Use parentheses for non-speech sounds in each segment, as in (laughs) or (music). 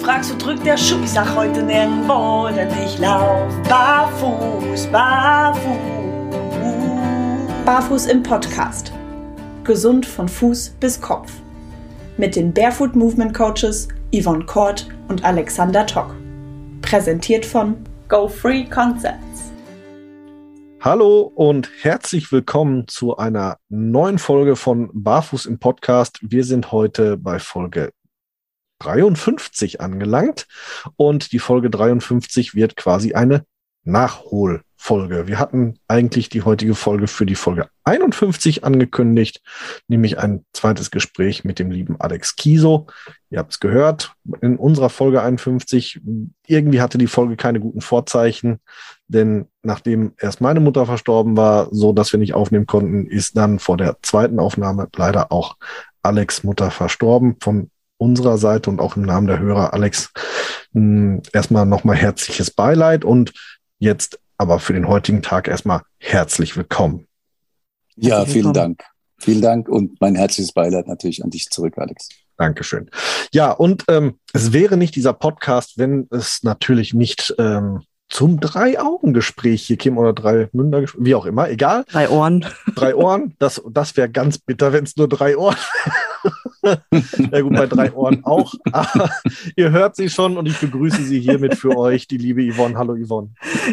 fragst, wo drückt der Schuh? Ich sag heute nirgendwo, denn ich lauf barfuß, barfuß. Barfuß im Podcast. Gesund von Fuß bis Kopf. Mit den Barefoot Movement Coaches Yvonne Kort und Alexander Tock. Präsentiert von Go Free Concepts. Hallo und herzlich willkommen zu einer neuen Folge von Barfuß im Podcast. Wir sind heute bei Folge 53 angelangt und die Folge 53 wird quasi eine Nachholfolge. Wir hatten eigentlich die heutige Folge für die Folge 51 angekündigt, nämlich ein zweites Gespräch mit dem lieben Alex Kiso. Ihr habt es gehört, in unserer Folge 51, irgendwie hatte die Folge keine guten Vorzeichen, denn nachdem erst meine Mutter verstorben war, so dass wir nicht aufnehmen konnten, ist dann vor der zweiten Aufnahme leider auch Alex Mutter verstorben. Von unserer Seite und auch im Namen der Hörer, Alex, mh, erstmal nochmal herzliches Beileid und jetzt aber für den heutigen Tag erstmal herzlich willkommen. Ja, vielen Dank. Vielen Dank und mein herzliches Beileid natürlich an dich zurück, Alex. Dankeschön. Ja, und ähm, es wäre nicht dieser Podcast, wenn es natürlich nicht ähm, zum Drei-Augen-Gespräch hier käme oder drei Münder, wie auch immer, egal. Drei Ohren. Drei Ohren, das, das wäre ganz bitter, wenn es nur drei Ohren (laughs) ja gut, bei drei Ohren auch. Aber (laughs) ihr hört sie schon und ich begrüße sie hiermit für euch, die liebe Yvonne. Hallo Yvonne.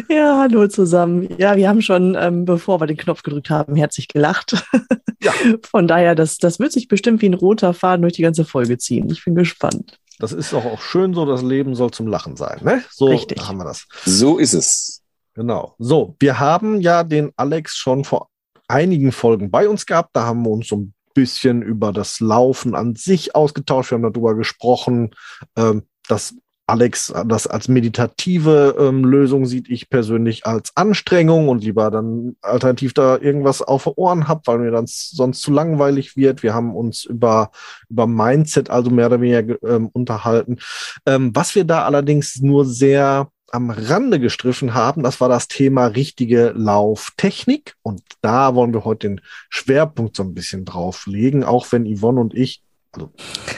Ja, hallo zusammen. Ja, wir haben schon, ähm, bevor wir den Knopf gedrückt haben, herzlich gelacht. (laughs) Ja. Von daher, das, das wird sich bestimmt wie ein roter Faden durch die ganze Folge ziehen. Ich bin gespannt. Das ist doch auch schön so, das Leben soll zum Lachen sein. Ne? So Richtig. haben wir das. So ist es. Genau. So, wir haben ja den Alex schon vor einigen Folgen bei uns gehabt. Da haben wir uns so ein bisschen über das Laufen an sich ausgetauscht. Wir haben darüber gesprochen, ähm, dass Alex das als meditative ähm, Lösung sieht, ich persönlich als Anstrengung und lieber dann alternativ da irgendwas auf Ohren habe, weil mir dann sonst zu langweilig wird. Wir haben uns über, über Mindset also mehr oder weniger ähm, unterhalten. Ähm, was wir da allerdings nur sehr am Rande gestriffen haben, das war das Thema richtige Lauftechnik. Und da wollen wir heute den Schwerpunkt so ein bisschen drauf legen, auch wenn Yvonne und ich, also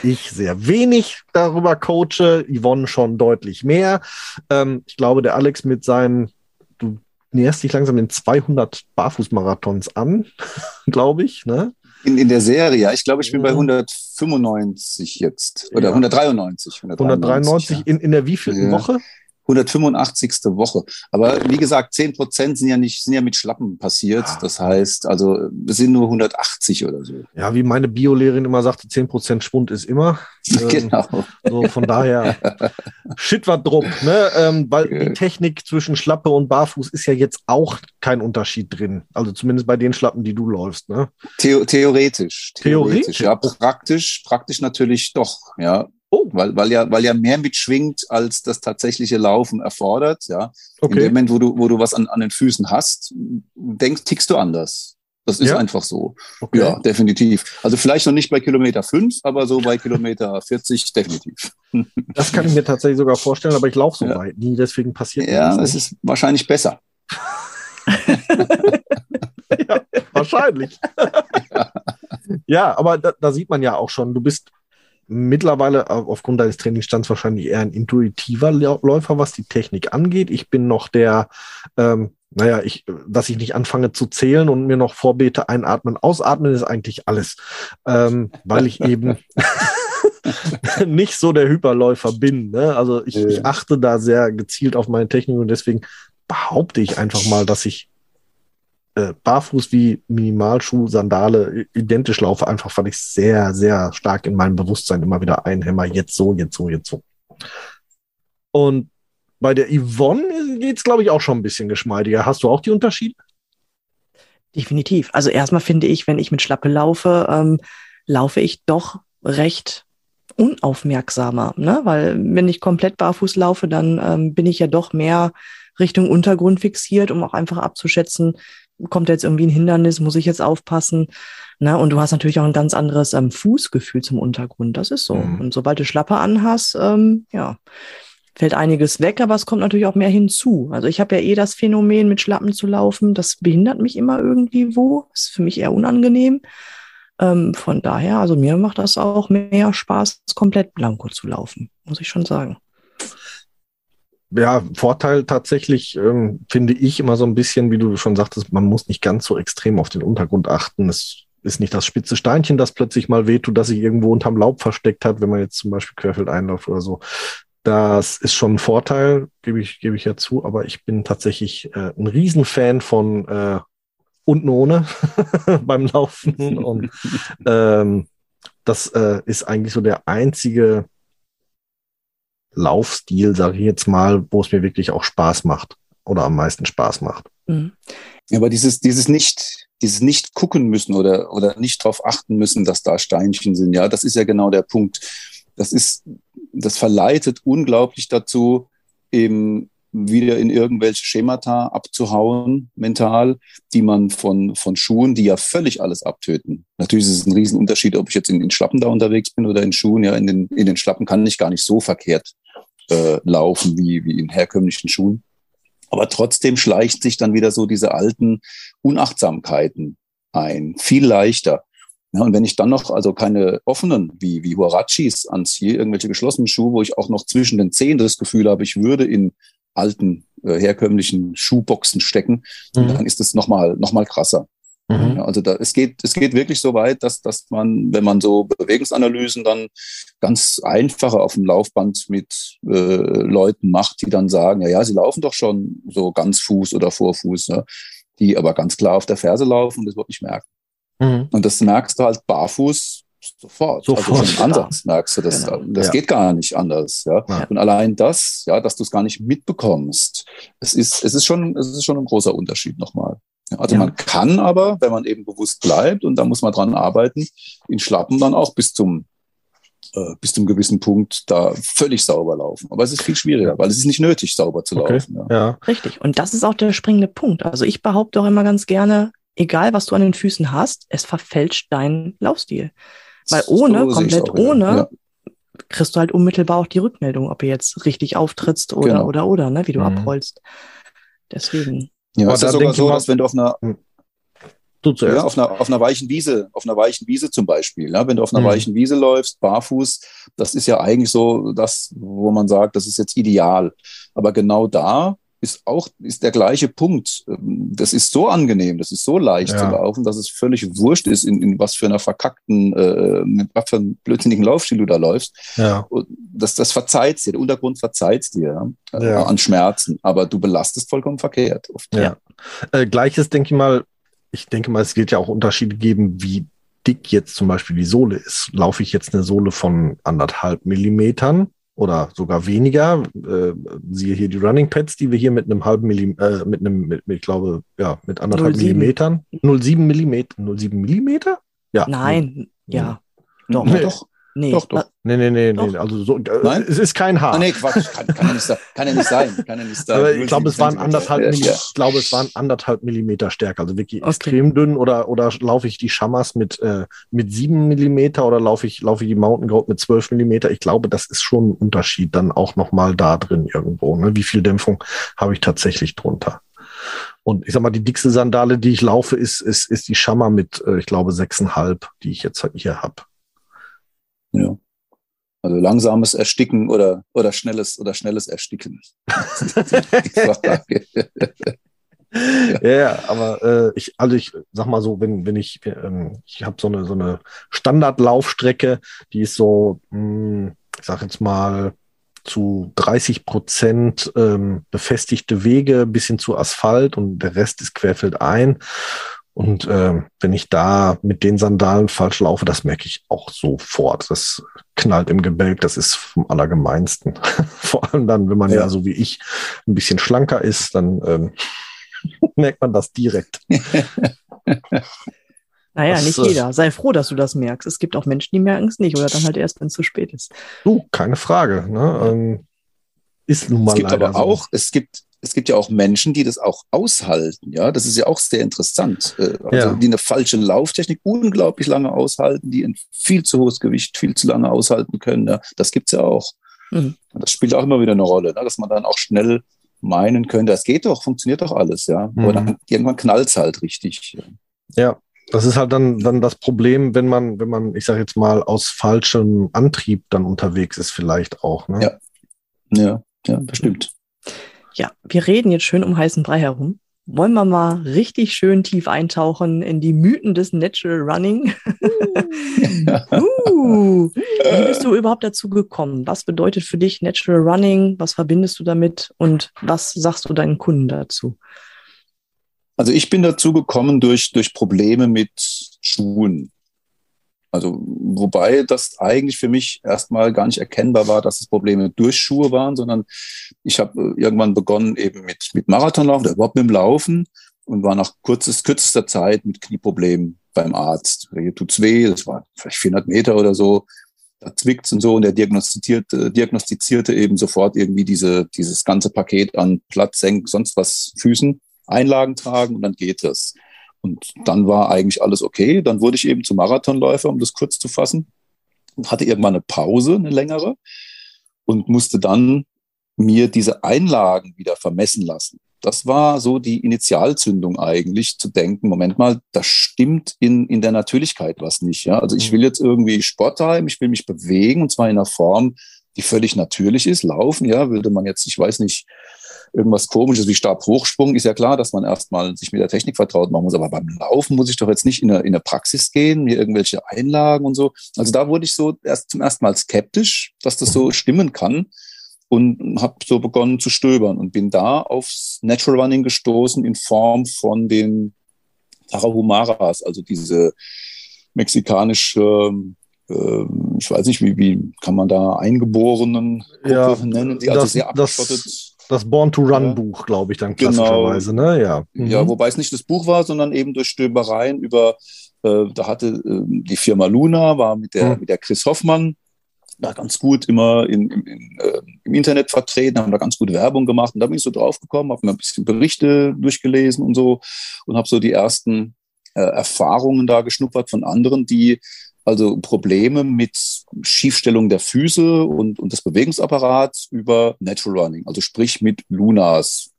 ich sehr wenig darüber coache, Yvonne schon deutlich mehr. Ähm, ich glaube, der Alex mit seinen, du näherst dich langsam den 200 Barfußmarathons an, (laughs) glaube ich, ne? In, in der Serie, ja. Ich glaube, ich bin bei 195 jetzt. Oder ja. 193. 193, 193 ja. in, in der wievielten ja. Woche? 185. Woche. Aber wie gesagt, 10 Prozent sind ja nicht, sind ja mit Schlappen passiert. Ja. Das heißt, also es sind nur 180 oder so. Ja, wie meine Biolehrerin immer sagte, 10 Prozent Schwund ist immer. (laughs) Ähm, genau. So von daher, shit war Druck, ne? Ähm, weil die Technik zwischen Schlappe und Barfuß ist ja jetzt auch kein Unterschied drin. Also zumindest bei den Schlappen, die du läufst, ne? The theoretisch, theoretisch. Theoretisch? Ja, praktisch, praktisch natürlich doch, ja. Oh. Weil, weil, ja, weil ja mehr mitschwingt, als das tatsächliche Laufen erfordert. Ja. Okay. In dem Moment, wo du, wo du was an, an den Füßen hast, denkst, tickst du anders. Das ist ja? einfach so. Okay. Ja, definitiv. Also vielleicht noch nicht bei Kilometer 5, aber so bei Kilometer 40 definitiv. (laughs) Das kann ich mir tatsächlich sogar vorstellen, aber ich laufe so ja. weit nie, deswegen passiert Ja, das ist wahrscheinlich besser. (laughs) ja, wahrscheinlich. (laughs) ja. ja, aber da, da, sieht man ja auch schon, du bist mittlerweile aufgrund deines Trainingsstands wahrscheinlich eher ein intuitiver Läufer, was die Technik angeht. Ich bin noch der, ähm, naja, ich, dass ich nicht anfange zu zählen und mir noch vorbete, einatmen, ausatmen ist eigentlich alles, ähm, weil ich eben (laughs) nicht so der Hyperläufer bin. Ne? Also ich, ich achte da sehr gezielt auf meine Technik und deswegen behaupte ich einfach mal, dass ich äh, barfuß wie Minimalschuh, Sandale identisch laufe, einfach weil ich sehr, sehr stark in meinem Bewusstsein immer wieder einhämmer, jetzt so, jetzt so, jetzt so. Und bei der Yvonne geht es, glaube ich, auch schon ein bisschen geschmeidiger. Hast du auch die Unterschiede? Definitiv. Also erstmal finde ich, wenn ich mit Schlappe laufe, ähm, laufe ich doch recht unaufmerksamer, ne? Weil wenn ich komplett barfuß laufe, dann ähm, bin ich ja doch mehr Richtung Untergrund fixiert, um auch einfach abzuschätzen, kommt jetzt irgendwie ein Hindernis, muss ich jetzt aufpassen. Ne? Und du hast natürlich auch ein ganz anderes ähm, Fußgefühl zum Untergrund. Das ist so. Mhm. Und sobald du Schlappe anhast, ähm, ja, fällt einiges weg, aber es kommt natürlich auch mehr hinzu. Also ich habe ja eh das Phänomen, mit Schlappen zu laufen. Das behindert mich immer irgendwie wo. Ist für mich eher unangenehm. Ähm, von daher, also mir macht das auch mehr Spaß, komplett blanko zu laufen, muss ich schon sagen. Ja, Vorteil tatsächlich ähm, finde ich immer so ein bisschen, wie du schon sagtest, man muss nicht ganz so extrem auf den Untergrund achten. Es ist nicht das spitze Steinchen, das plötzlich mal wehtut, das sich irgendwo unterm Laub versteckt hat, wenn man jetzt zum Beispiel querfeld einläuft oder so. Das ist schon ein Vorteil, gebe ich, gebe ich ja zu, aber ich bin tatsächlich äh, ein Riesenfan von äh, unten ohne (laughs) beim Laufen. Und (laughs) ähm, das äh, ist eigentlich so der einzige Laufstil, sage ich jetzt mal, wo es mir wirklich auch Spaß macht oder am meisten Spaß macht. Mhm. Aber dieses, dieses nicht, dieses nicht gucken müssen oder, oder nicht darauf achten müssen, dass da Steinchen sind, ja, das ist ja genau der Punkt. Das ist, das verleitet unglaublich dazu, eben wieder in irgendwelche Schemata abzuhauen, mental, die man von, von Schuhen, die ja völlig alles abtöten. Natürlich ist es ein Riesenunterschied, ob ich jetzt in den Schlappen da unterwegs bin oder in Schuhen. Ja, in den, in den Schlappen kann ich gar nicht so verkehrt äh, laufen wie, wie in herkömmlichen Schuhen. Aber trotzdem schleicht sich dann wieder so diese alten Unachtsamkeiten ein. Viel leichter. Ja, und wenn ich dann noch also keine offenen wie, wie Huarachis anziehe, irgendwelche geschlossenen Schuhe, wo ich auch noch zwischen den Zehen das Gefühl habe, ich würde in alten, äh, herkömmlichen Schuhboxen stecken, mhm. dann ist es nochmal noch mal krasser. Mhm. Ja, also da, es geht, es geht wirklich so weit, dass, dass man, wenn man so Bewegungsanalysen dann ganz einfache auf dem Laufband mit äh, Leuten macht, die dann sagen, ja, ja, sie laufen doch schon so ganz Fuß oder Vorfuß, ja, die aber ganz klar auf der Ferse laufen und das wird nicht merken. Mhm. Und das merkst du halt barfuß sofort. sofort. Also schon Ansatz (laughs) merkst du, das, genau. das ja. geht gar nicht anders. Ja? ja. Und allein das, ja, dass du es gar nicht mitbekommst, es ist, es ist schon, es ist schon ein großer Unterschied nochmal. Also ja. man kann aber, wenn man eben bewusst bleibt, und da muss man dran arbeiten, in Schlappen dann auch bis zum äh, bis zum gewissen Punkt da völlig sauber laufen. Aber es ist viel schwieriger, weil es ist nicht nötig, sauber zu okay. laufen. Ja. ja. Richtig. Und das ist auch der springende Punkt. Also ich behaupte auch immer ganz gerne, egal was du an den Füßen hast, es verfälscht deinen Laufstil. Weil ohne, so komplett auch, ohne, ja. kriegst du halt unmittelbar auch die Rückmeldung, ob du jetzt richtig auftrittst oder, genau. oder, oder, ne, wie du mhm. abrollst. Deswegen. Ja, aber es ist sogar so, dass wenn du auf einer, hm. Du zuerst. Ja, auf einer, auf einer weichen Wiese, auf einer weichen Wiese zum Beispiel. Ja, wenn du auf einer mhm. weichen Wiese läufst, barfuß, das ist ja eigentlich so das, wo man sagt, das ist jetzt ideal. Aber genau da ist auch ist der gleiche Punkt. Ähm, das ist so angenehm, das ist so leicht ja. zu laufen, dass es völlig wurscht ist, in, in was für einer verkackten, äh, mit was für einem blödsinnigen Laufstil du da läufst. Ja. Und das, das verzeiht dir, der Untergrund verzeiht dir äh, ja. an Schmerzen, aber du belastest vollkommen verkehrt. Oft. Ja. Äh, Gleiches denke ich mal, ich denke mal, es wird ja auch Unterschiede geben, wie dick jetzt zum Beispiel die Sohle ist. Laufe ich jetzt eine Sohle von anderthalb Millimetern oder sogar weniger. Äh, siehe hier die Running Pads, die wir hier mit einem halben Millimeter, äh, mit einem, mit, mit, ich glaube, ja, mit anderthalb 07. Millimetern. 0,7 Millimeter. 0,7 Millimeter? Ja. Nein, ja. Doch, nee. doch. Nee, doch, doch. Nee, nee, nee, nee. Also so, äh, Nein? es ist kein Haar. Ah, nee, Quatsch, kann, kann, ja nicht, kann ja nicht sein. Kann ja nicht sein. Aber ich glaube, es waren anderthalb ja, ja. ich glaube, es waren anderthalb Millimeter stärker. Also wirklich okay. extrem dünn oder, oder laufe ich die Schamas mit, äh, mit sieben Millimeter oder laufe ich, laufe ich die Mountain Goat mit zwölf Millimeter? Ich glaube, das ist schon ein Unterschied dann auch nochmal da drin irgendwo. Ne? Wie viel Dämpfung habe ich tatsächlich drunter? Und ich sag mal, die dickste Sandale, die ich laufe, ist, ist, ist die Schammer mit, äh, ich glaube, sechseinhalb, die ich jetzt hier habe. Ja. Also langsames Ersticken oder, oder schnelles oder schnelles Ersticken. (laughs) ja. ja, aber äh, ich, also ich sag mal so, wenn, wenn ich, ähm, ich habe so eine, so eine Standardlaufstrecke, die ist so, mh, hm, ich sag jetzt mal, zu 30 Prozent ähm, befestigte Wege, bisschen zu Asphalt und der Rest ist querfeldein. Und äh, wenn ich da mit den Sandalen falsch laufe, das merke ich auch sofort. Das knallt im Gebälk, das ist vom Allergemeinsten. (laughs) Vor allem dann, wenn man ja. ja. so wie ich ein bisschen schlanker ist, dann ähm, (laughs) merkt man das direkt. (laughs) Naja, das, nicht jeder. Sei froh, dass du das merkst. Es gibt auch Menschen, die merken es nicht oder dann halt erst, wenn es zu spät ist. Du, keine Frage. Ne? Ähm, ist nun mal es gibt aber so. auch, es gibt, es gibt ja auch Menschen, die das auch aushalten. Ja, das ist ja auch sehr interessant. Äh, also ja. die eine falsche Lauftechnik unglaublich lange aushalten, die ein viel zu hohes Gewicht viel zu lange aushalten können. Ja, das gibt's ja auch. Mhm. Das spielt auch immer wieder eine Rolle, ne? dass man dann auch schnell meinen könnte, das geht doch, funktioniert doch alles, ja. Mhm. Aber dann irgendwann knallt's halt richtig. Ja, das ist halt dann, dann das Problem, wenn man, wenn man, ich sage jetzt mal, aus falschem Antrieb dann unterwegs ist, vielleicht auch. Ne? Ja. Ja, ja, das stimmt. Ja, wir reden jetzt schön um heißen Brei herum. Wollen wir mal richtig schön tief eintauchen in die Mythen des Natural Running? (laughs) uh, wie bist du überhaupt dazu gekommen? Was bedeutet für dich Natural Running? Was verbindest du damit? Und was sagst du deinen Kunden dazu? Also ich bin dazu gekommen durch, durch Probleme mit Schuhen. Also, wobei das eigentlich für mich erstmal gar nicht erkennbar war, dass es Probleme durch Schuhe waren, sondern ich habe äh, irgendwann begonnen eben mit, mit Marathonlaufen, oder überhaupt mit dem Laufen und war nach kurzes, kürzester Zeit mit Knieproblemen beim Arzt. Hier tut's weh, das war vielleicht 400 Meter oder so. Da zwickt's und so und der diagnostizierte, diagnostizierte eben sofort irgendwie diese, dieses ganze Paket an Platz, Senk, sonst was Füßen, Einlagen tragen und dann geht es. Und dann war eigentlich alles okay. Dann wurde ich eben zum Marathonläufer, um das kurz zu fassen. Hatte irgendwann eine Pause, eine längere, und musste dann mir diese Einlagen wieder vermessen lassen. Das war so die Initialzündung eigentlich, zu denken, Moment mal, da stimmt in, in der Natürlichkeit was nicht. Ja? Also ich mhm. will jetzt irgendwie Sport treiben, ich will mich bewegen, und zwar in einer Form, die völlig natürlich ist. Laufen, ja, würde man jetzt, ich weiß nicht, irgendwas komisches wie Stabhochsprung, ist ja klar, dass man erstmal sich mit der Technik vertraut machen muss. Aber beim Laufen muss ich doch jetzt nicht in eine, in eine Praxis gehen, mir irgendwelche Einlagen und so. Also da wurde ich so erst zum ersten Mal skeptisch, dass das so stimmen kann und habe so begonnen zu stöbern und bin da aufs Natural Running gestoßen in Form von den Tarahumaras, also diese mexikanische äh, ich weiß nicht, wie, wie kann man da Eingeborenen ja, nennen, die also das, sehr abgeschottet das Born to Run Buch, glaube ich, dann genau. klassischerweise, genau. ne? Ja. Mhm. ja, wobei es nicht das Buch war, sondern eben durch Stöbereien über, äh, da hatte äh, die Firma Luna, war mit der, mhm. mit der Chris Hoffmann da ganz gut immer in, in, in, äh, im Internet vertreten, haben da ganz gut Werbung gemacht. Und da bin ich so drauf gekommen, habe mir ein bisschen Berichte durchgelesen und so und habe so die ersten äh, Erfahrungen da geschnuppert von anderen, die also Probleme mit Schiefstellung der Füße und, und des Bewegungsapparats über Natural Running, also sprich mit Lunas,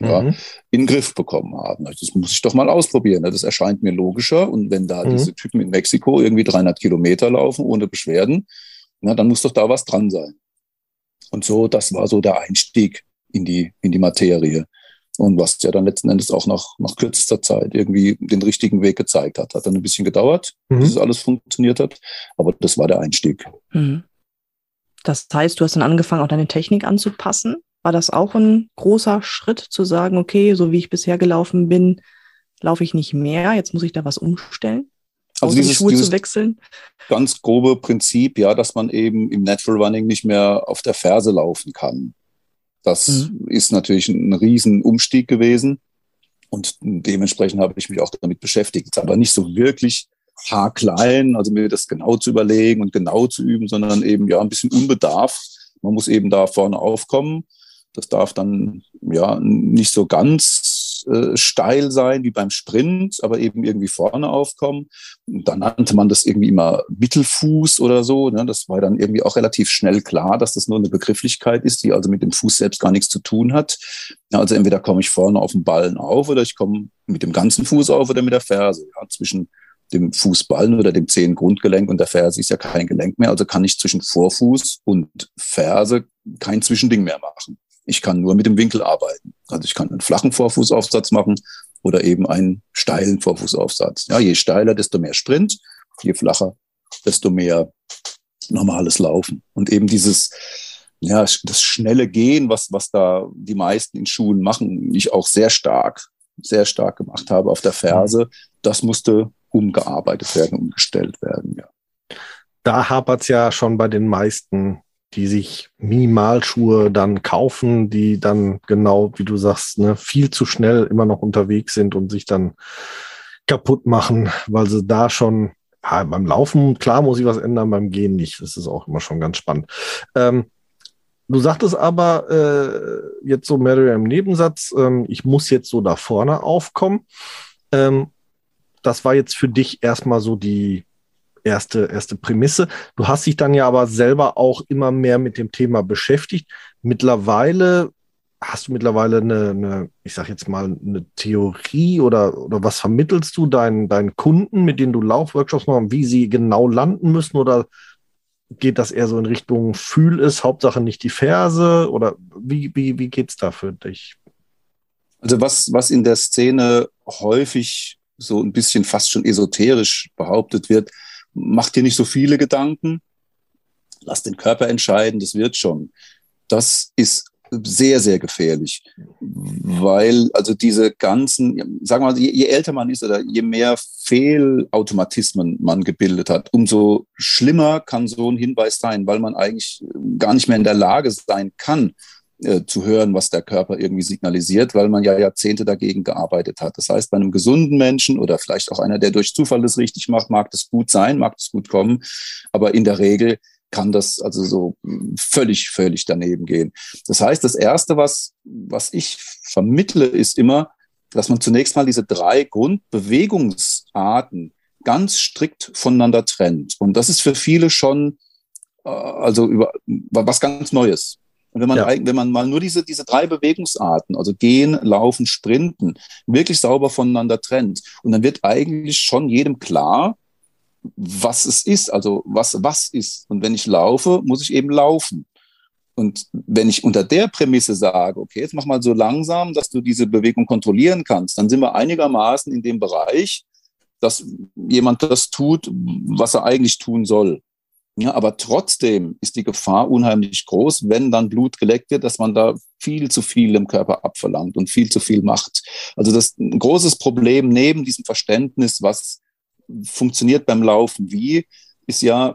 ja, mhm. in den Griff bekommen haben. Das muss ich doch mal ausprobieren. Ne? Das erscheint mir logischer. Und wenn da mhm. diese Typen in Mexiko irgendwie 300 Kilometer laufen ohne Beschwerden, na, dann muss doch da was dran sein. Und so, das war so der Einstieg in die, in die Materie. Und was ja dann letzten Endes auch nach, nach kürzester Zeit irgendwie den richtigen Weg gezeigt hat. Hat dann ein bisschen gedauert, mhm. bis es alles funktioniert hat. Aber das war der Einstieg. Mhm. Das heißt, du hast dann angefangen, auch deine Technik anzupassen. War das auch ein großer Schritt zu sagen, okay, so wie ich bisher gelaufen bin, laufe ich nicht mehr, jetzt muss ich da was umstellen? Also dieses, Schuhe dieses zu wechseln? Ganz grobe Prinzip, ja, dass man eben im Natural Running nicht mehr auf der Ferse laufen kann. Das mhm. ist natürlich ein riesen Umstieg gewesen. Und dementsprechend habe ich mich auch damit beschäftigt. Aber nicht so wirklich haarklein, also mir das genau zu überlegen und genau zu üben, sondern eben ja ein bisschen unbedarf. Man muss eben da vorne aufkommen. Das darf dann ja nicht so ganz äh, steil sein wie beim Sprint, aber eben irgendwie vorne aufkommen. Und dann nannte man das irgendwie immer Mittelfuß oder so. Ne? Das war dann irgendwie auch relativ schnell klar, dass das nur eine Begrifflichkeit ist, die also mit dem Fuß selbst gar nichts zu tun hat. Also entweder komme ich vorne auf den Ballen auf oder ich komme mit dem ganzen Fuß auf oder mit der Ferse. Ja, zwischen dem Fußballen oder dem Zehengrundgelenk und der Ferse ist ja kein Gelenk mehr. Also kann ich zwischen Vorfuß und Ferse kein Zwischending mehr machen. Ich kann nur mit dem Winkel arbeiten. Also ich kann einen flachen Vorfußaufsatz machen oder eben einen steilen Vorfußaufsatz. Ja, je steiler, desto mehr Sprint, je flacher, desto mehr normales Laufen. Und eben dieses, ja, das schnelle Gehen, was, was da die meisten in Schulen machen, ich auch sehr stark, sehr stark gemacht habe auf der Ferse, das musste umgearbeitet werden, umgestellt werden, ja. Da hapert es ja schon bei den meisten die sich Minimalschuhe dann kaufen, die dann genau, wie du sagst, ne, viel zu schnell immer noch unterwegs sind und sich dann kaputt machen, weil sie da schon ja, beim Laufen, klar muss ich was ändern, beim Gehen nicht. Das ist auch immer schon ganz spannend. Ähm, du sagtest aber äh, jetzt so mehr im Nebensatz, ähm, ich muss jetzt so da vorne aufkommen. Ähm, das war jetzt für dich erstmal so die erste, erste Prämisse. Du hast dich dann ja aber selber auch immer mehr mit dem Thema beschäftigt. Mittlerweile hast du mittlerweile eine, eine ich sag jetzt mal, eine Theorie oder, oder was vermittelst du deinen, deinen Kunden, mit denen du Laufworkshops machst, wie sie genau landen müssen oder geht das eher so in Richtung Fühl es, Hauptsache nicht die Ferse? Oder wie, wie, wie geht es da für dich? Also was, was in der Szene häufig so ein bisschen fast schon esoterisch behauptet wird, macht dir nicht so viele Gedanken, lass den Körper entscheiden, das wird schon. Das ist sehr, sehr gefährlich, weil also diese ganzen, sagen wir mal, je, je, älter man ist oder je mehr Fehlautomatismen man gebildet hat, umso schlimmer kann so ein Hinweis sein, weil man eigentlich gar nicht mehr in der Lage sein kann, äh, zu hören, was der Körper irgendwie signalisiert, weil man ja Jahrzehnte dagegen gearbeitet hat. Das heißt, bei einem gesunden Menschen oder vielleicht auch einer, der durch Zufall es richtig macht, mag das gut sein, mag das gut kommen, aber in der Regel kann das also so völlig, völlig daneben gehen. Das heißt, das Erste, was, was ich vermittle, ist immer, dass man zunächst mal diese drei Grundbewegungsarten ganz strikt voneinander trennt. Und das ist für viele schon äh, also über was ganz Neues. Und wenn man, ja. wenn man mal nur diese, diese drei Bewegungsarten, also gehen, laufen, sprinten, wirklich sauber voneinander trennt, und dann wird eigentlich schon jedem klar, was es ist, also was was ist. Und wenn ich laufe, muss ich eben laufen. Und wenn ich unter der Prämisse sage, okay, jetzt mach mal so langsam, dass du diese Bewegung kontrollieren kannst, dann sind wir einigermaßen in dem Bereich, dass jemand das tut, was er eigentlich tun soll. Ja, aber trotzdem ist die Gefahr unheimlich groß, wenn dann Blut geleckt wird, dass man da viel zu viel im Körper abverlangt und viel zu viel macht. Also das ist ein großes Problem neben diesem Verständnis, was funktioniert beim Laufen wie, ist ja,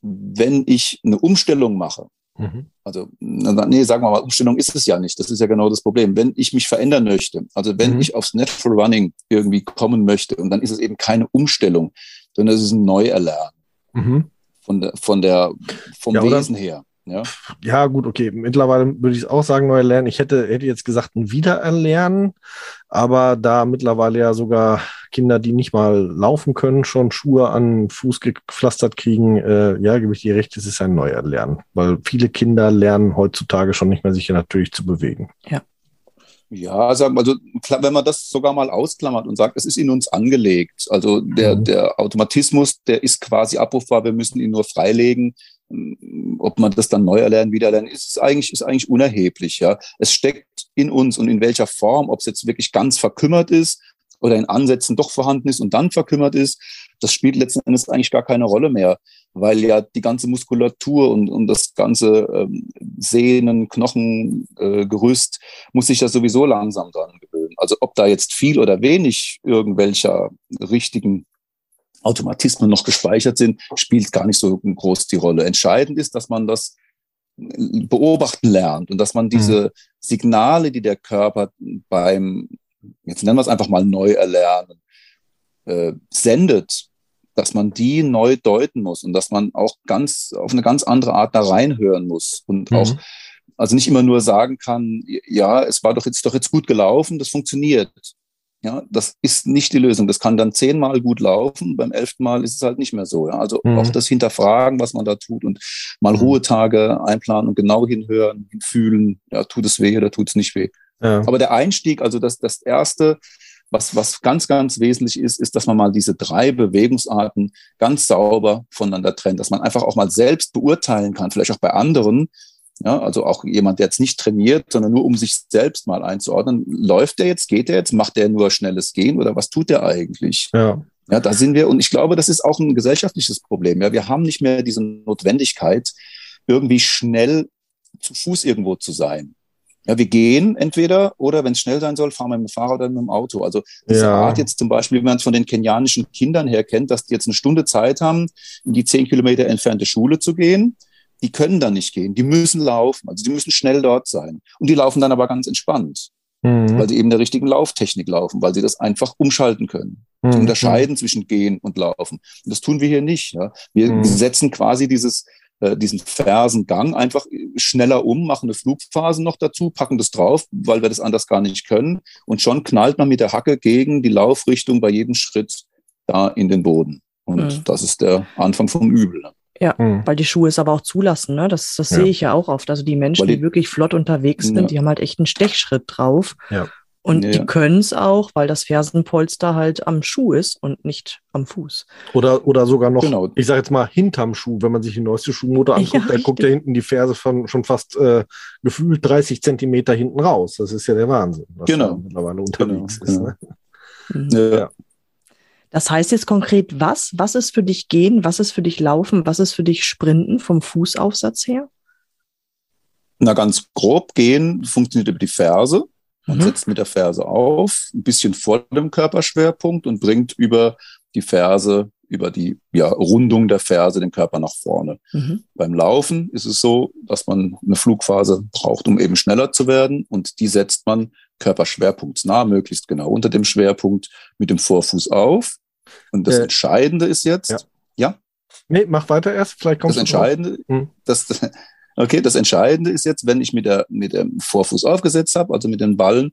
wenn ich eine Umstellung mache, mhm. also, nee, sagen wir mal, Umstellung ist es ja nicht. Das ist ja genau das Problem. Wenn ich mich verändern möchte, also wenn mhm. ich aufs Natural Running irgendwie kommen möchte, und dann ist es eben keine Umstellung, sondern es ist ein Neuerlernen. Mhm von der, von der vom ja, Wesen her. Ja. ja, gut, okay. Mittlerweile würde ich es auch sagen, neu erlernen. Ich hätte, hätte jetzt gesagt, ein Wiedererlernen, aber da mittlerweile ja sogar Kinder, die nicht mal laufen können, schon Schuhe an Fuß gepflastert kriegen, äh, ja, gebe ich dir recht, es ist ein Neuerlernen, weil viele Kinder lernen heutzutage schon nicht mehr sich natürlich zu bewegen. Ja. Ja, also, also wenn man das sogar mal ausklammert und sagt, es ist in uns angelegt. Also der, mhm. der Automatismus, der ist quasi abrufbar, wir müssen ihn nur freilegen. Ob man das dann neu erlernen, wieder lernen, ist eigentlich, ist eigentlich unerheblich. Ja, es steckt in uns und in welcher Form, ob es jetzt wirklich ganz verkümmert ist oder in Ansätzen doch vorhanden ist und dann verkümmert ist, das spielt letzten Endes eigentlich gar keine Rolle mehr, weil ja die ganze Muskulatur und, und das ganze ähm, Sehnen, Knochen, äh, Gerüst muss sich ja sowieso langsam dran gewöhnen. Also ob da jetzt viel oder wenig irgendwelcher richtigen Automatismen noch gespeichert sind, spielt gar nicht so groß die Rolle. Entscheidend ist, dass man das beobachten lernt und dass man diese mhm. Signale, die der Körper beim, jetzt nennen wir es einfach mal neu erlernen, äh, sendet, dass man die neu deuten muss und dass man auch ganz auf eine ganz andere Art da reinhören muss und mhm. auch also nicht immer nur sagen kann, ja, es war doch jetzt doch jetzt gut gelaufen, das funktioniert. Ja, das ist nicht die Lösung. Das kann dann zehnmal gut laufen, beim elften Mal ist es halt nicht mehr so. Ja? Also mhm. auch das Hinterfragen, was man da tut und mal mhm. Ruhetage einplanen und genau hinhören, hinfühlen, ja, tut es weh oder tut es nicht weh. Ja. Aber der Einstieg, also das, das erste, was, was ganz, ganz wesentlich ist, ist, dass man mal diese drei Bewegungsarten ganz sauber voneinander trennt, dass man einfach auch mal selbst beurteilen kann, vielleicht auch bei anderen. Ja, also auch jemand, der jetzt nicht trainiert, sondern nur um sich selbst mal einzuordnen. Läuft der jetzt, geht der jetzt, macht der nur schnelles Gehen oder was tut der eigentlich? Ja. Ja, da sind wir, und ich glaube, das ist auch ein gesellschaftliches Problem. Ja, wir haben nicht mehr diese Notwendigkeit, irgendwie schnell zu Fuß irgendwo zu sein. Ja, wir gehen entweder oder wenn es schnell sein soll, fahren wir mit dem Fahrrad oder mit dem Auto. Also diese ja. Art jetzt zum Beispiel, wie man es von den kenianischen Kindern her kennt, dass die jetzt eine Stunde Zeit haben, in die zehn Kilometer entfernte Schule zu gehen, die können da nicht gehen. Die müssen laufen. Also die müssen schnell dort sein. Und die laufen dann aber ganz entspannt. Mhm. Weil sie eben der richtigen Lauftechnik laufen, weil sie das einfach umschalten können. Mhm. unterscheiden zwischen Gehen und Laufen. Und das tun wir hier nicht. Ja? Wir mhm. setzen quasi dieses äh, diesen Fersengang einfach schneller um, machen eine Flugphase noch dazu, packen das drauf, weil wir das anders gar nicht können. Und schon knallt man mit der Hacke gegen die Laufrichtung bei jedem Schritt da in den Boden. Und mhm. das ist der Anfang vom Übel. Ne? Ja, mhm. weil die Schuhe es aber auch zulassen, ne? Das, das ja. sehe ich ja auch oft. Also die Menschen, die, die, wirklich flott unterwegs sind, ja. die haben halt echt einen Stechschritt drauf. Ja. Und ja. die können es auch, weil das Fersenpolster halt am Schuh ist und nicht am Fuß. Oder, oder sogar noch, genau. ich sage jetzt mal, hinterm Schuh, wenn man sich die neueste Schuhmotor (laughs) anguckt, ja, da guckt ja hinten die Ferse von, schon fast äh, gefühlt 30 Zentimeter hinten raus. Das ist ja der Wahnsinn, was genau. mittlerweile unterwegs genau. ist. Ne? Mhm. Ja. Das heißt jetzt konkret was? Was ist für dich Gehen? Was ist für dich Laufen? Was ist für dich Sprinten vom Fußaufsatz her? Na, ganz grob gehen funktioniert über die Ferse. Man mhm. setzt mit der Ferse auf, ein bisschen vor dem Körperschwerpunkt und bringt über die Ferse, über die ja, Rundung der Ferse den Körper nach vorne. Mhm. Beim Laufen ist es so, dass man eine Flugphase braucht, um eben schneller zu werden und die setzt man körperschwerpunktsnah, möglichst genau unter dem Schwerpunkt mit dem Vorfuß auf. Und das äh, Entscheidende ist jetzt, ja. ja? Nee, mach weiter erst, vielleicht kommt Das Entscheidende, hm. das, (laughs) Okay, das Entscheidende ist jetzt, wenn ich mit, der, mit dem Vorfuß aufgesetzt habe, also mit den Ballen,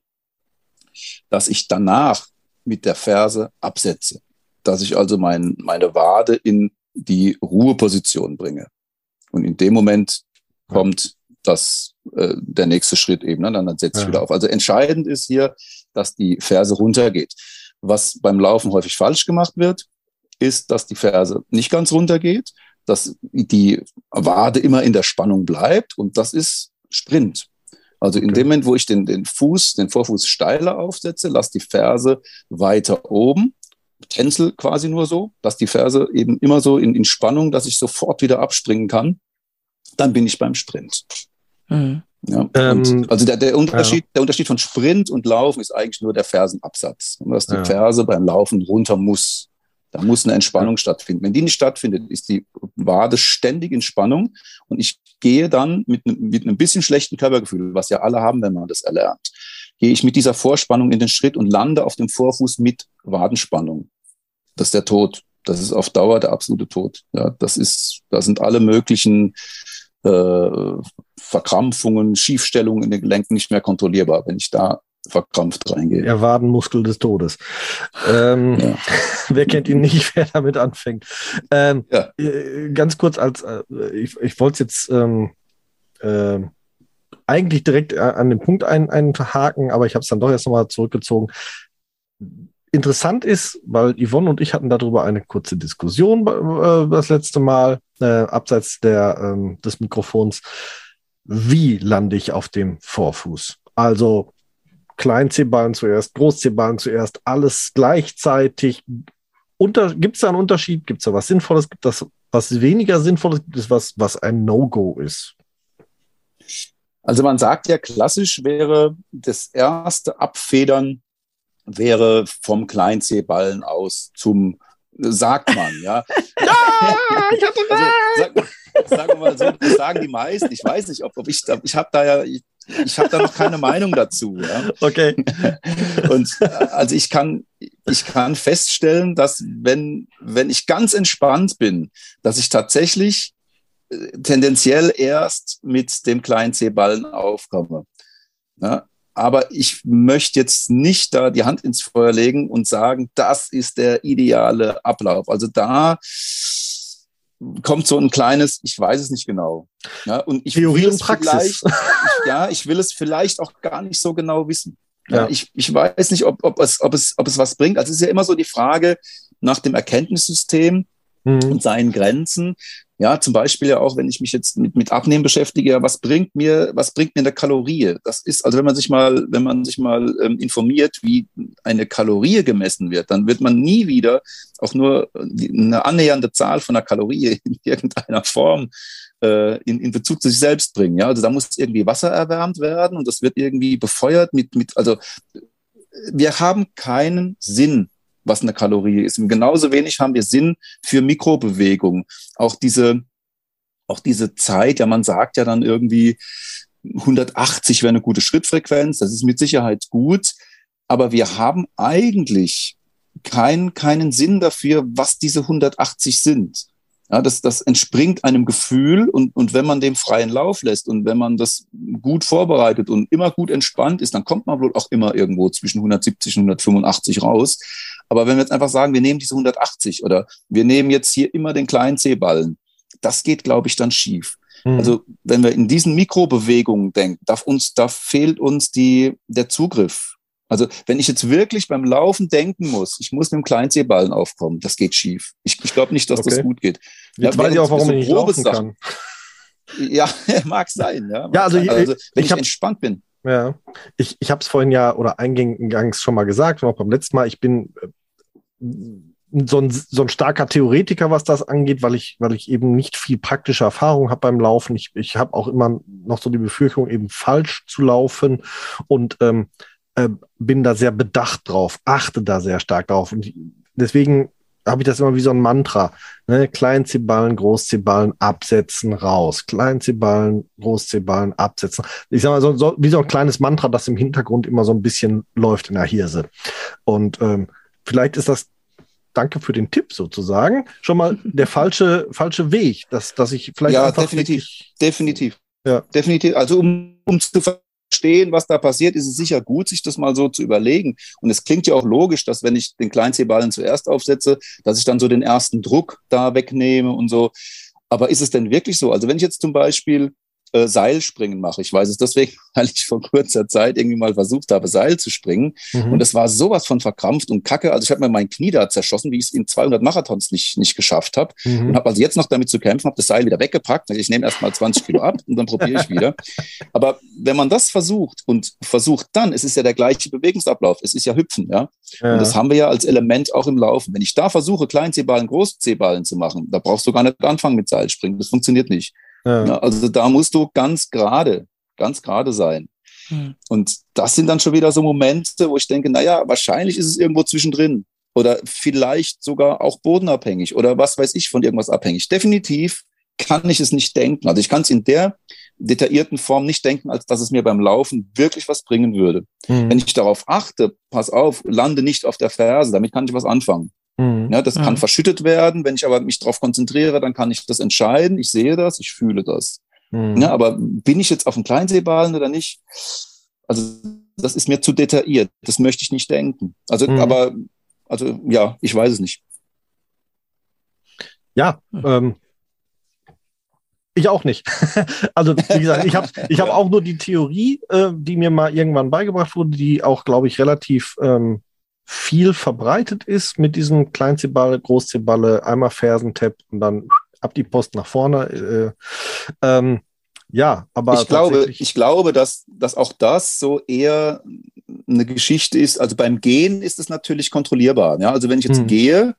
dass ich danach mit der Ferse absetze. Dass ich also mein, meine Wade in die Ruheposition bringe. Und in dem Moment kommt das, äh, der nächste Schritt eben, ne? dann setze ich ja. wieder auf. Also entscheidend ist hier, dass die Ferse runtergeht. Was beim Laufen häufig falsch gemacht wird, ist, dass die Ferse nicht ganz runtergeht, dass die Wade immer in der Spannung bleibt und das ist Sprint. Also in dem Moment, wo ich den, den Fuß, den Vorfuß steiler aufsetze, lass die Ferse weiter oben, tänzel quasi nur so, dass die Ferse eben immer so in, in Spannung, dass ich sofort wieder abspringen kann, dann bin ich beim Sprint. Mhm. Ja, ähm, also der, der, Unterschied, ja. der Unterschied von Sprint und Laufen ist eigentlich nur der Fersenabsatz. Und dass die ja. Ferse beim Laufen runter muss. Da muss eine Entspannung stattfinden. Wenn die nicht stattfindet, ist die Wade ständig in Spannung und ich gehe dann mit, mit einem bisschen schlechten Körpergefühl, was ja alle haben, wenn man das erlernt, gehe ich mit dieser Vorspannung in den Schritt und lande auf dem Vorfuß mit Wadenspannung. Das ist der Tod. Das ist auf Dauer der absolute Tod. Ja, das ist, da sind alle möglichen äh, Verkrampfungen, Schiefstellungen in den Gelenken nicht mehr kontrollierbar, wenn ich da verkrampft reingehe. Der Wadenmuskel des Todes. Ähm, ja. (laughs) wer kennt ihn nicht, wer damit anfängt? Ähm, ja. Äh, ganz kurz als, äh, ich, ich wollte jetzt ähm, äh, eigentlich direkt an den Punkt ein, einhaken, aber ich habe es dann doch erst nochmal zurückgezogen. Interessant ist, weil Yvonne und ich hatten darüber eine kurze Diskussion äh, das letzte Mal, äh, abseits der, ähm, des Mikrofons. Wie lande ich auf dem Vorfuß? Also Klein-C-Ballen zuerst, Groß-C-Ballen zuerst, alles gleichzeitig. Gibt es da einen Unterschied? Gibt es da was Sinnvolles? Gibt es was weniger Sinnvolles? Gibt es was, was ein No-Go ist? Also man sagt ja, klassisch wäre das erste Abfedern wäre vom Klein-C-Ballen aus zum sagt man, ja. (laughs) ja, ich hatte also, sag, sagen wir mal so, das sagen die meisten. Ich weiß nicht, ob, ob ich, ich habe da ja, ich, ich habe da noch keine Meinung dazu. Ja. (laughs) Okay. (laughs) Und äh, also ich kann, ich kann feststellen, dass wenn, wenn ich ganz entspannt bin, dass ich tatsächlich äh, tendenziell erst mit dem kleinen C-Ballen aufkomme. Ja. Aber ich möchte jetzt nicht da die Hand ins Feuer legen und sagen, das ist der ideale Ablauf. Also da kommt so ein kleines, ich weiß es nicht genau. Ja, und ich Theorie will und Praxis. (laughs) Ja, ich will es vielleicht auch gar nicht so genau wissen. Ja, ja. Ich, ich weiß nicht, ob, ob, es, ob, es, ob es was bringt. Also es ist ja immer so die Frage nach dem Erkenntnissystem mhm. und seinen Grenzen. Ja, zum Beispiel ja auch, wenn ich mich jetzt mit, mit Abnehmen beschäftige, was bringt mir, was bringt mir eine Kalorie? Das ist, also wenn man sich mal, wenn man sich mal ähm, informiert, wie eine Kalorie gemessen wird, dann wird man nie wieder auch nur eine annähernde Zahl von einer Kalorie (laughs) in irgendeiner Form äh, in, in Bezug zu sich selbst bringen. Ja, also da muss irgendwie Wasser erwärmt werden und das wird irgendwie befeuert mit, mit, also wir haben keinen Sinn was eine Kalorie ist. Und genauso wenig haben wir Sinn für Mikrobewegung. Auch diese, auch diese Zeit, ja, man sagt ja dann irgendwie 180 wäre eine gute Schrittfrequenz. Das ist mit Sicherheit gut. Aber wir haben eigentlich keinen, keinen Sinn dafür, was diese 180 sind. Ja, das, das entspringt einem Gefühl und, und wenn man dem freien Lauf lässt und wenn man das gut vorbereitet und immer gut entspannt ist, dann kommt man wohl auch immer irgendwo zwischen 170 und 185 raus. Aber wenn wir jetzt einfach sagen, wir nehmen diese 180 oder wir nehmen jetzt hier immer den kleinen C-Ballen, das geht, glaube ich, dann schief. Mhm. Also wenn wir in diesen Mikrobewegungen denken, da, uns, da fehlt uns die, der Zugriff Also wenn ich jetzt wirklich beim Laufen denken muss, ich muss mit dem Kleinseeballen aufkommen, das geht schief. Ich, ich glaube nicht, dass okay. das gut geht. Jetzt ja, weiß ich auch, warum so ich nicht laufen kann. Ja, (laughs) mag sein. Ja, ja also, sein. also wenn ich, ich entspannt bin. Ja, ich, ich habe es vorhin ja oder eingangs schon mal gesagt, auch beim letzten Mal, ich bin äh, so ein, so ein starker Theoretiker, was das angeht, weil ich, weil ich eben nicht viel praktische Erfahrung habe beim Laufen. Ich, ich habe auch immer noch so die Befürchtung, eben falsch zu laufen und ähm, äh, bin da sehr bedacht drauf, achte da sehr stark drauf. Und deswegen habe ich das immer wie so ein Mantra. Ne? Klein-C-Ballen, Groß-C-Ballen, absetzen, raus. Klein-C-Ballen, Groß-C-Ballen, absetzen. Ich sage mal, so, so, wie so ein kleines Mantra, das im Hintergrund immer so ein bisschen läuft in der Hirse. Und ähm, vielleicht ist das danke für den Tipp sozusagen, schon mal (laughs) der falsche, falsche Weg, dass, dass ich vielleicht. Ja, definitiv. definitiv. Ja. Definitiv. Also, um, um zu verstehen, was da passiert, ist es sicher gut, sich das mal so zu überlegen. Und es klingt ja auch logisch, dass wenn ich den Kleinseeballen zuerst aufsetze, dass ich dann so den ersten Druck da wegnehme und so. Aber ist es denn wirklich so? Also, wenn ich jetzt zum Beispiel äh, Seilspringen mache. Ich weiß es deswegen, (laughs) weil ich vor kurzer Zeit irgendwie mal versucht habe, Seil zu springen. Mhm. Und es war sowas von verkrampft und kacke. Also ich habe mir mein Knie da zerschossen, wie ich es in 200 Marathons nicht, nicht geschafft habe. Mhm. Und habe also jetzt noch damit zu kämpfen, habe das Seil wieder weggepackt. Ich nehme erst mal 20 Kilo ab und dann probiere ich wieder. Aber wenn man das versucht und versucht dann, es ist ja der gleiche Bewegungsablauf, es ist ja Hüpfen, ja. ja. Und das haben wir ja als Element auch im Laufen. Wenn ich da versuche, Kleinzehballen, Großzehballen zu machen, da brauchst du gar nicht anfangen mit Seilspringen. Das funktioniert nicht. Ja. Also da musst du ganz gerade, ganz gerade sein. Hm. Und das sind dann schon wieder so Momente, wo ich denke, naja, wahrscheinlich ist es irgendwo zwischendrin oder vielleicht sogar auch bodenabhängig oder was weiß ich von irgendwas abhängig. Definitiv kann ich es nicht denken. Also ich kann es in der detaillierten Form nicht denken, als dass es mir beim Laufen wirklich was bringen würde. Mhm. Wenn ich darauf achte, pass auf, lande nicht auf der Ferse, damit kann ich was anfangen. Mhm. Ja, das mhm. kann verschüttet werden. Wenn ich aber mich darauf konzentriere, dann kann ich das entscheiden. Ich sehe das, ich fühle das. Mhm. Ja, aber bin ich jetzt auf dem Kleinseeballen oder nicht? Also das ist mir zu detailliert. Das möchte ich nicht denken. Also, mhm. aber, also ja, ich weiß es nicht. Ja, hm. ähm, ich auch nicht. (laughs) also, wie gesagt, ich habe ich hab auch nur die Theorie, äh, die mir mal irgendwann beigebracht wurde, die auch, glaube ich, relativ ähm, viel verbreitet ist mit diesem Kleinziballe, Großziballe, einmal Fersentab und dann ab die Post nach vorne. Äh, ähm, ja, aber ich glaube, ich glaube, dass, dass auch das so eher eine Geschichte ist. Also beim Gehen ist es natürlich kontrollierbar. Ja? Also wenn ich jetzt hm. gehe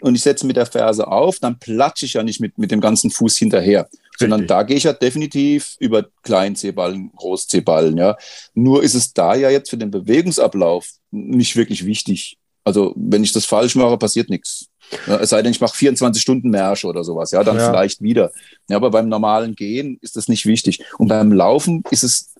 und ich setze mit der Ferse auf, dann platsche ich ja nicht mit, mit dem ganzen Fuß hinterher. Sondern da gehe ich ja definitiv über Klein-C-Ballen, Groß-C-Ballen. Ja. Nur ist es da ja jetzt für den Bewegungsablauf nicht wirklich wichtig. Also wenn ich das falsch mache, passiert nichts. Ja, es sei denn, ich mache 24 Stunden Märsche oder sowas, ja, dann ja. vielleicht wieder. Ja, aber beim normalen Gehen ist das nicht wichtig. Und beim Laufen ist es,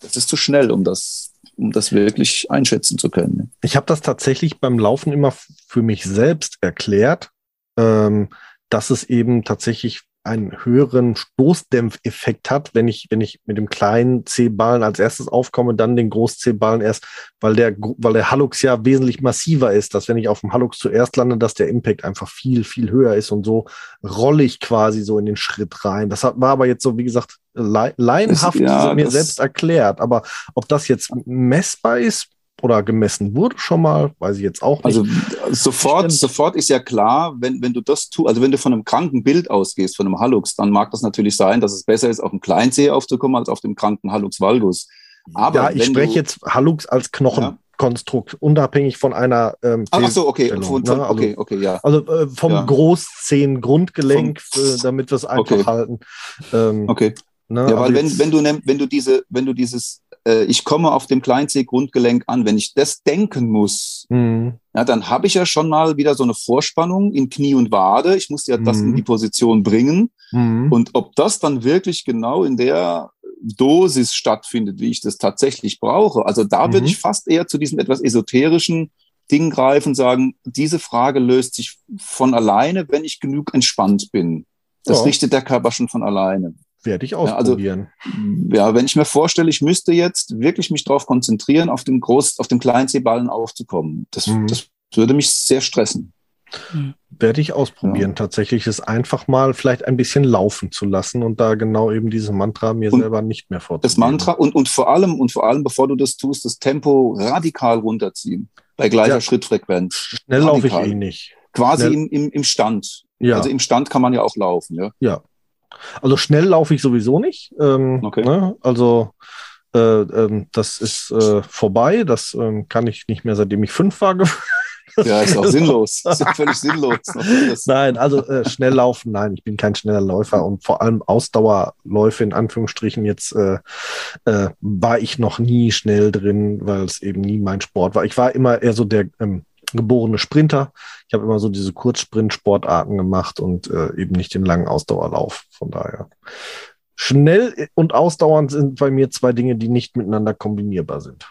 das ist zu schnell, um das, um das wirklich einschätzen zu können. Ich habe das tatsächlich beim Laufen immer für mich selbst erklärt, ähm, dass es eben tatsächlich einen höheren Stoßdämpfeffekt hat, wenn ich, wenn ich mit dem kleinen C-Ballen als erstes aufkomme, dann den Groß-C-Ballen erst, weil der, weil der Hallux ja wesentlich massiver ist, dass wenn ich auf dem Hallux zuerst lande, dass der Impact einfach viel, viel höher ist und so rolle ich quasi so in den Schritt rein. Das war aber jetzt so, wie gesagt, laienhaft ja, mir selbst erklärt. Aber ob das jetzt messbar ist, oder gemessen wurde schon mal, weiß ich jetzt auch nicht. Also sofort, sofort ist ja klar, wenn, wenn du das tust, also wenn du von einem kranken Bild ausgehst, von einem Hallux, dann mag das natürlich sein, dass es besser ist, auf dem Kleinzeh aufzukommen, als auf dem kranken Hallux valgus. Aber ja, ich spreche jetzt Hallux als Knochenkonstrukt, ja. unabhängig von einer ähm, Ach so, okay, von, von, ne? also, okay, okay, ja. Also äh, vom ja. Großzehen-Grundgelenk, äh, damit wir es einfach okay. halten. Ähm, okay. Ne, ja, weil wenn, wenn du wenn du diese, wenn du dieses äh, ich komme auf dem Kleinzeh-Grundgelenk an. Wenn ich das denken muss, mhm. ja, dann habe ich ja schon mal wieder so eine Vorspannung in Knie und Wade. Ich muss ja mhm. das in die Position bringen. Mhm. Und ob das dann wirklich genau in der Dosis stattfindet, wie ich das tatsächlich brauche, also da würde mhm. ich fast eher zu diesem etwas esoterischen Ding greifen, sagen, diese Frage löst sich von alleine, wenn ich genug entspannt bin. Das ja. richtet der Körper schon von alleine. Werde ich ausprobieren. Ja, also, ja, wenn ich mir vorstelle, ich müsste jetzt wirklich mich darauf konzentrieren, auf dem Groß, auf dem kleinen Seeballen aufzukommen, das, mhm. das würde mich sehr stressen. Hm. Werde ich ausprobieren, ja. tatsächlich es einfach mal vielleicht ein bisschen laufen zu lassen und da genau eben dieses Mantra mir und selber nicht mehr vorzugeben. Das Mantra und, und vor allem, und vor allem, bevor du das tust, das Tempo radikal runterziehen. Bei gleicher ja. Schrittfrequenz. Schnell laufe ich eh nicht. Quasi im, im, im Stand. Ja. Also im Stand kann man ja auch laufen, ja. Ja. Also schnell laufe ich sowieso nicht. Ähm, okay. Ne? Also äh, ähm, das ist äh, vorbei. Das ähm, kann ich nicht mehr, seitdem ich fünf war. (laughs) Ja, ist auch (laughs) sinnlos. (laughs) Ist ja völlig sinnlos. nein, also äh, schnell laufen, nein, ich bin kein schneller Läufer und vor allem Ausdauerläufe in Anführungsstrichen jetzt äh, äh, war ich noch nie schnell drin, weil es eben nie mein Sport war. Ich war immer eher so der ähm, geborene Sprinter. Ich habe immer so diese Kurzsprint-Sportarten gemacht und äh, eben nicht den langen Ausdauerlauf. Von daher. Schnell und ausdauernd sind bei mir zwei Dinge, die nicht miteinander kombinierbar sind.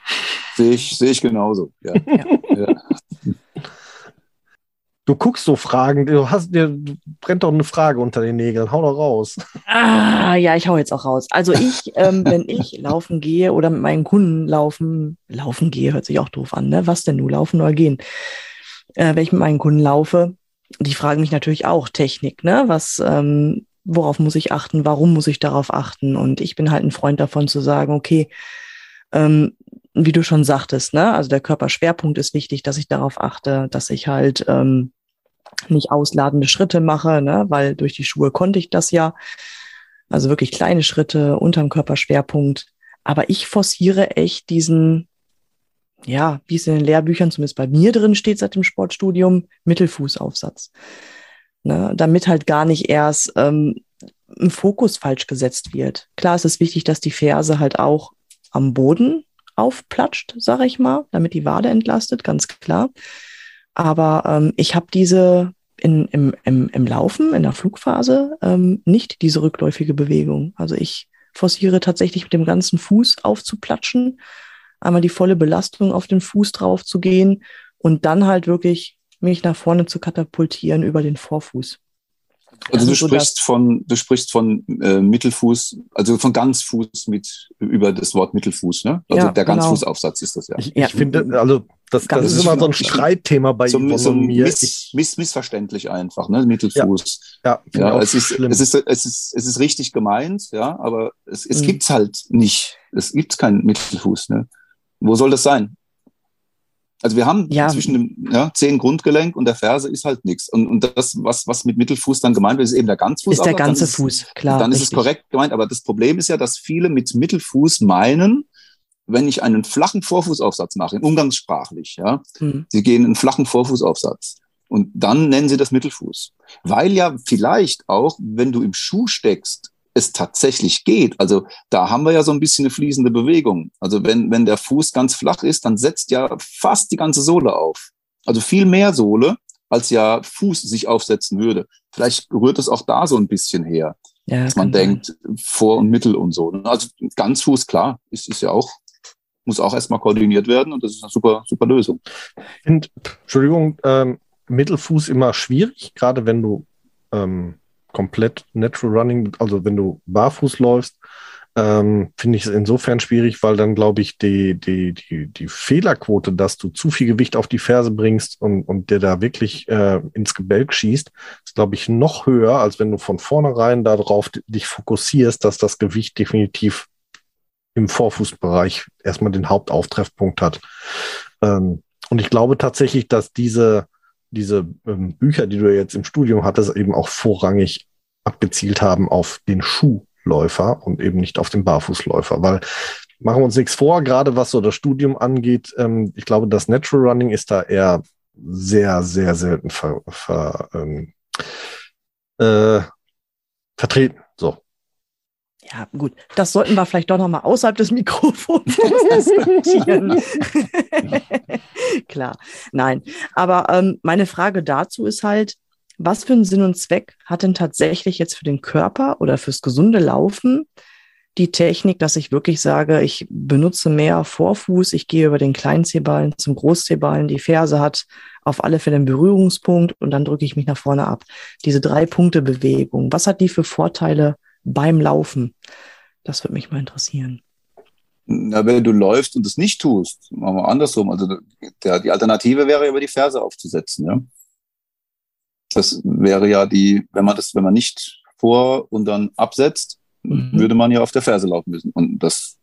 Sehe ich, sehe ich genauso. Ja. (laughs) ja. Du guckst so Fragen, du hast dir brennt doch eine Frage unter den Nägeln, hau doch raus. Ah, ja, ich hau jetzt auch raus. Also ich, ähm, wenn (laughs) ich laufen gehe oder mit meinen Kunden laufen, laufen gehe, hört sich auch doof an, ne? Was denn nur laufen oder gehen? Äh, wenn ich mit meinen Kunden laufe, die fragen mich natürlich auch Technik, ne? Was, ähm, worauf muss ich achten? Warum muss ich darauf achten? Und ich bin halt ein Freund davon zu sagen, okay, ähm, wie du schon sagtest, ne? Also der Körperschwerpunkt ist wichtig, dass ich darauf achte, dass ich halt ähm, nicht ausladende Schritte mache, ne? weil durch die Schuhe konnte ich das ja. Also wirklich kleine Schritte unterm Körperschwerpunkt. Aber ich forciere echt diesen, ja, wie es in den Lehrbüchern zumindest bei mir drin steht seit dem Sportstudium, Mittelfußaufsatz. Ne? Damit halt gar nicht erst ähm, ein Fokus falsch gesetzt wird. Klar, es ist wichtig, dass die Ferse halt auch am Boden aufplatscht, sage ich mal, damit die Wade entlastet, ganz klar. Aber ähm, ich habe diese in, im, im, im Laufen, in der Flugphase, ähm, nicht diese rückläufige Bewegung. Also ich forciere tatsächlich mit dem ganzen Fuß aufzuplatschen, einmal die volle Belastung auf den Fuß drauf zu gehen und dann halt wirklich mich nach vorne zu katapultieren über den Vorfuß. Also du sprichst von, du sprichst von äh, Mittelfuß, also von Ganzfuß mit über das Wort Mittelfuß, ne? Also ja, der genau. Ganzfußaufsatz ist das ja. Ich, ich finde, also das, das ist immer so ein Streitthema bei so, Yvonne so mir. Miss, miss, missverständlich einfach, ne? Mittelfuß. Ja, ja, ja es, ist, es, ist, es, ist, es ist richtig gemeint, ja, aber es, es mhm. gibt's halt nicht. Es gibt keinen Mittelfuß, ne? Wo soll das sein? Also wir haben ja. zwischen dem ja, zehn Grundgelenk und der Ferse ist halt nichts. Und, und das, was, was mit Mittelfuß dann gemeint wird, ist eben der Ganzfuß. Ist der ganze ist, Fuß, klar. Dann richtig. ist es korrekt gemeint. Aber das Problem ist ja, dass viele mit Mittelfuß meinen, wenn ich einen flachen Vorfußaufsatz mache, umgangssprachlich, ja, mhm. sie gehen einen flachen Vorfußaufsatz. Und dann nennen sie das Mittelfuß. Weil ja vielleicht auch, wenn du im Schuh steckst, es tatsächlich geht. Also da haben wir ja so ein bisschen eine fließende Bewegung. Also wenn, wenn der Fuß ganz flach ist, dann setzt ja fast die ganze Sohle auf. Also viel mehr Sohle, als ja Fuß sich aufsetzen würde. Vielleicht rührt es auch da so ein bisschen her, ja, dass man denkt, sein. Vor- und Mittel und so. Also ganz Fuß, klar, ist, ist ja auch, muss auch erstmal koordiniert werden und das ist eine super, super Lösung. Und, Entschuldigung, ähm, Mittelfuß immer schwierig, gerade wenn du ähm, komplett Natural Running, also wenn du barfuß läufst, ähm, finde ich es insofern schwierig, weil dann glaube ich die, die, die, die Fehlerquote, dass du zu viel Gewicht auf die Ferse bringst und, und der da wirklich äh, ins Gebälk schießt, ist glaube ich noch höher, als wenn du von vornherein darauf dich fokussierst, dass das Gewicht definitiv im Vorfußbereich erstmal den Hauptauftreffpunkt hat. Ähm, und ich glaube tatsächlich, dass diese diese ähm, Bücher, die du jetzt im Studium hattest, eben auch vorrangig abgezielt haben auf den Schuhläufer und eben nicht auf den Barfußläufer, weil machen wir uns nichts vor, gerade was so das Studium angeht. Ähm, ich glaube, das Natural Running ist da eher sehr, sehr selten ver, ver, ähm, äh, vertreten. Ja, gut. Das sollten wir vielleicht doch noch mal außerhalb des (laughs) Mikrofons diskutieren. (laughs) Klar, nein. Aber ähm, meine Frage dazu ist halt, was für einen Sinn und Zweck hat denn tatsächlich jetzt für den Körper oder fürs gesunde Laufen die Technik, dass ich wirklich sage, ich benutze mehr Vorfuß, ich gehe über den Kleinzehballen zum Großzehballen, die Ferse hat auf alle Fälle einen Berührungspunkt und dann drücke ich mich nach vorne ab. Diese drei Punkte Bewegung, was hat die für Vorteile beim Laufen? Das würde mich mal interessieren. Na, wenn du läufst und es nicht tust, machen wir andersrum. Also der, die Alternative wäre über die Ferse aufzusetzen, ja. Das wäre ja die, wenn man das, wenn man nicht vor und dann absetzt, mhm. würde man ja auf der Ferse laufen müssen. Und das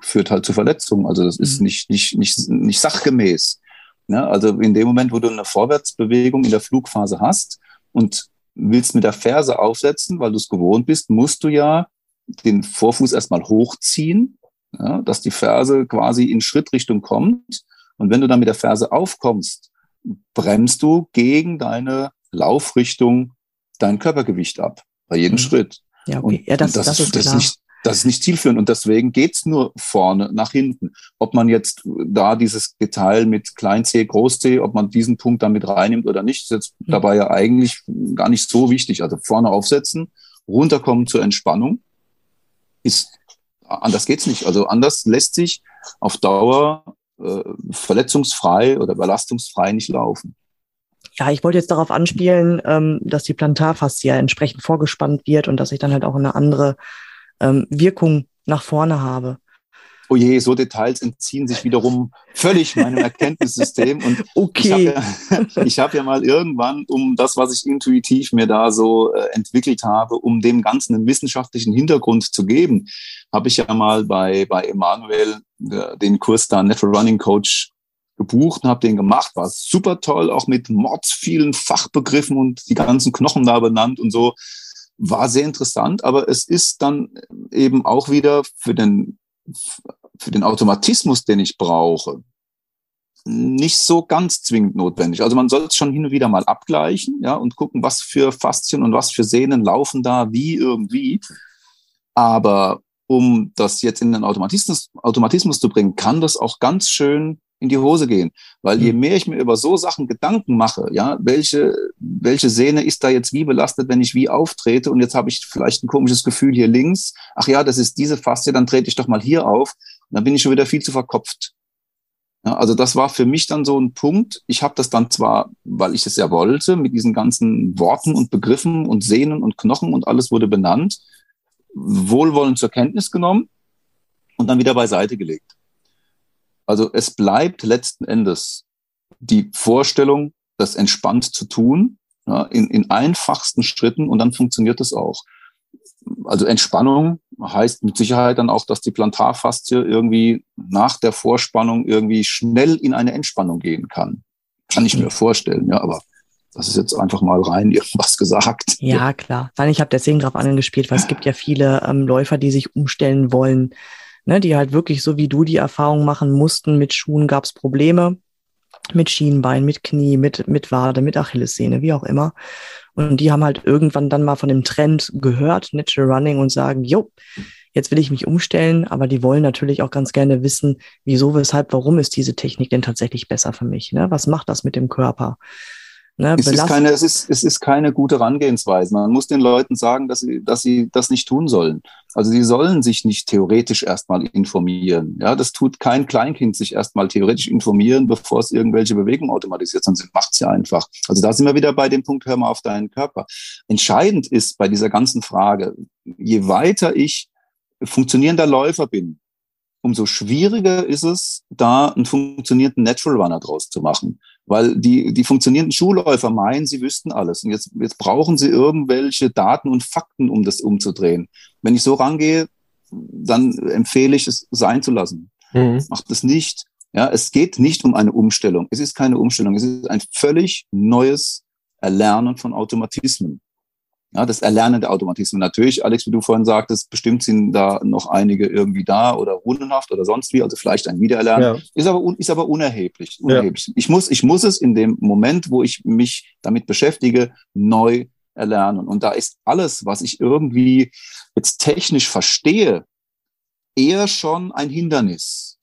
führt halt zu Verletzungen. Also das ist mhm. nicht, nicht, nicht, nicht sachgemäß. Ja, also in dem Moment, wo du eine Vorwärtsbewegung in der Flugphase hast und willst mit der Ferse aufsetzen, weil du es gewohnt bist, musst du ja den Vorfuß erstmal hochziehen, ja, dass die Ferse quasi in Schrittrichtung kommt. Und wenn du dann mit der Ferse aufkommst, bremst du gegen deine Laufrichtung dein Körpergewicht ab, bei jedem mhm. Schritt. Ja, okay. Und, ja, das, das, das, ist, das ist nicht, das ist nicht zielführend und deswegen geht's nur vorne nach hinten. Ob man jetzt da dieses Detail mit Klein C, Groß C, ob man diesen Punkt damit reinnimmt oder nicht, ist jetzt mhm. dabei ja eigentlich gar nicht so wichtig. Also vorne aufsetzen, runterkommen zur Entspannung, ist anders geht's nicht. Also anders lässt sich auf Dauer äh, verletzungsfrei oder belastungsfrei nicht laufen. Ja, ich wollte jetzt darauf anspielen, ähm, dass die Plantarfaszie entsprechend vorgespannt wird und dass ich dann halt auch eine andere ähm, Wirkung nach vorne habe. Oh je, so Details entziehen sich wiederum völlig meinem (laughs) Erkenntnissystem. Und okay. (laughs) ich habe ja, hab ja mal irgendwann, um das, was ich intuitiv mir da so äh, entwickelt habe, um dem Ganzen einen wissenschaftlichen Hintergrund zu geben, habe ich ja mal bei, bei Emanuel äh, den Kurs da Natural Running Coach gebucht und habe den gemacht. War super toll, auch mit mords vielen Fachbegriffen und die ganzen Knochen da benannt und so war sehr interessant, aber es ist dann eben auch wieder für den, für den Automatismus, den ich brauche, nicht so ganz zwingend notwendig. Also man soll es schon hin und wieder mal abgleichen, ja, und gucken, was für Faszien und was für Sehnen laufen da wie irgendwie. Aber um das jetzt in den Automatismus, Automatismus zu bringen, kann das auch ganz schön in die Hose gehen. Weil je mhm. mehr ich mir über so Sachen Gedanken mache, ja, welche, welche Sehne ist da jetzt wie belastet, wenn ich wie auftrete und jetzt habe ich vielleicht ein komisches Gefühl hier links, ach ja, das ist diese Faszie, dann trete ich doch mal hier auf und dann bin ich schon wieder viel zu verkopft. Ja, also das war für mich dann so ein Punkt. Ich habe das dann zwar, weil ich es ja wollte, mit diesen ganzen Worten und Begriffen und Sehnen und Knochen und alles wurde benannt, wohlwollend zur Kenntnis genommen und dann wieder beiseite gelegt. Also es bleibt letzten Endes die Vorstellung, das entspannt zu tun, ja, in, in einfachsten Schritten und dann funktioniert es auch. Also Entspannung heißt mit Sicherheit dann auch, dass die Plantarfaszie irgendwie nach der Vorspannung irgendwie schnell in eine Entspannung gehen kann. Kann ich mir vorstellen, ja, aber das ist jetzt einfach mal rein (laughs) irgendwas gesagt. Ja, klar. Nein, ich habe deswegen drauf angespielt, weil es gibt ja viele ähm, Läufer, die sich umstellen wollen ne, die halt wirklich so wie du die Erfahrung machen mussten, mit Schuhen gab es Probleme, mit Schienbein, mit Knie, mit, mit Wade, mit Achillessehne, wie auch immer. Und die haben halt irgendwann dann mal von dem Trend gehört, Natural Running, und sagen, jo, jetzt will ich mich umstellen, aber die wollen natürlich auch ganz gerne wissen, wieso, weshalb, warum ist diese Technik denn tatsächlich besser für mich? Ne? Was macht das mit dem Körper? Ne, es, ist keine, es, ist, es ist keine gute Herangehensweise. Man muss den Leuten sagen, dass sie, dass sie das nicht tun sollen. Also sie sollen sich nicht theoretisch erstmal informieren. Ja, das tut kein Kleinkind sich erstmal theoretisch informieren, bevor es irgendwelche Bewegungen automatisiert, sondern macht es ja einfach. Also da sind wir wieder bei dem Punkt, hör mal auf deinen Körper. Entscheidend ist bei dieser ganzen Frage, je weiter ich funktionierender Läufer bin, umso schwieriger ist es, da einen funktionierenden Natural Runner draus zu machen. Weil die, die funktionierenden Schulläufer meinen, sie wüssten alles. Und jetzt, jetzt brauchen sie irgendwelche Daten und Fakten, um das umzudrehen. Wenn ich so rangehe, dann empfehle ich es sein zu lassen. Mhm. Macht es nicht. Ja, es geht nicht um eine Umstellung. Es ist keine Umstellung. Es ist ein völlig neues Erlernen von Automatismen. Ja, das Erlernen der Automatismen. Natürlich, Alex, wie du vorhin sagtest, bestimmt sind da noch einige irgendwie da oder rundenhaft oder sonst wie, also vielleicht ein Wiedererlernen. Ja. Ist aber, ist aber unerheblich. unerheblich. Ja. Ich, muss, ich muss es in dem Moment, wo ich mich damit beschäftige, neu erlernen. Und da ist alles, was ich irgendwie jetzt technisch verstehe, eher schon ein Hindernis.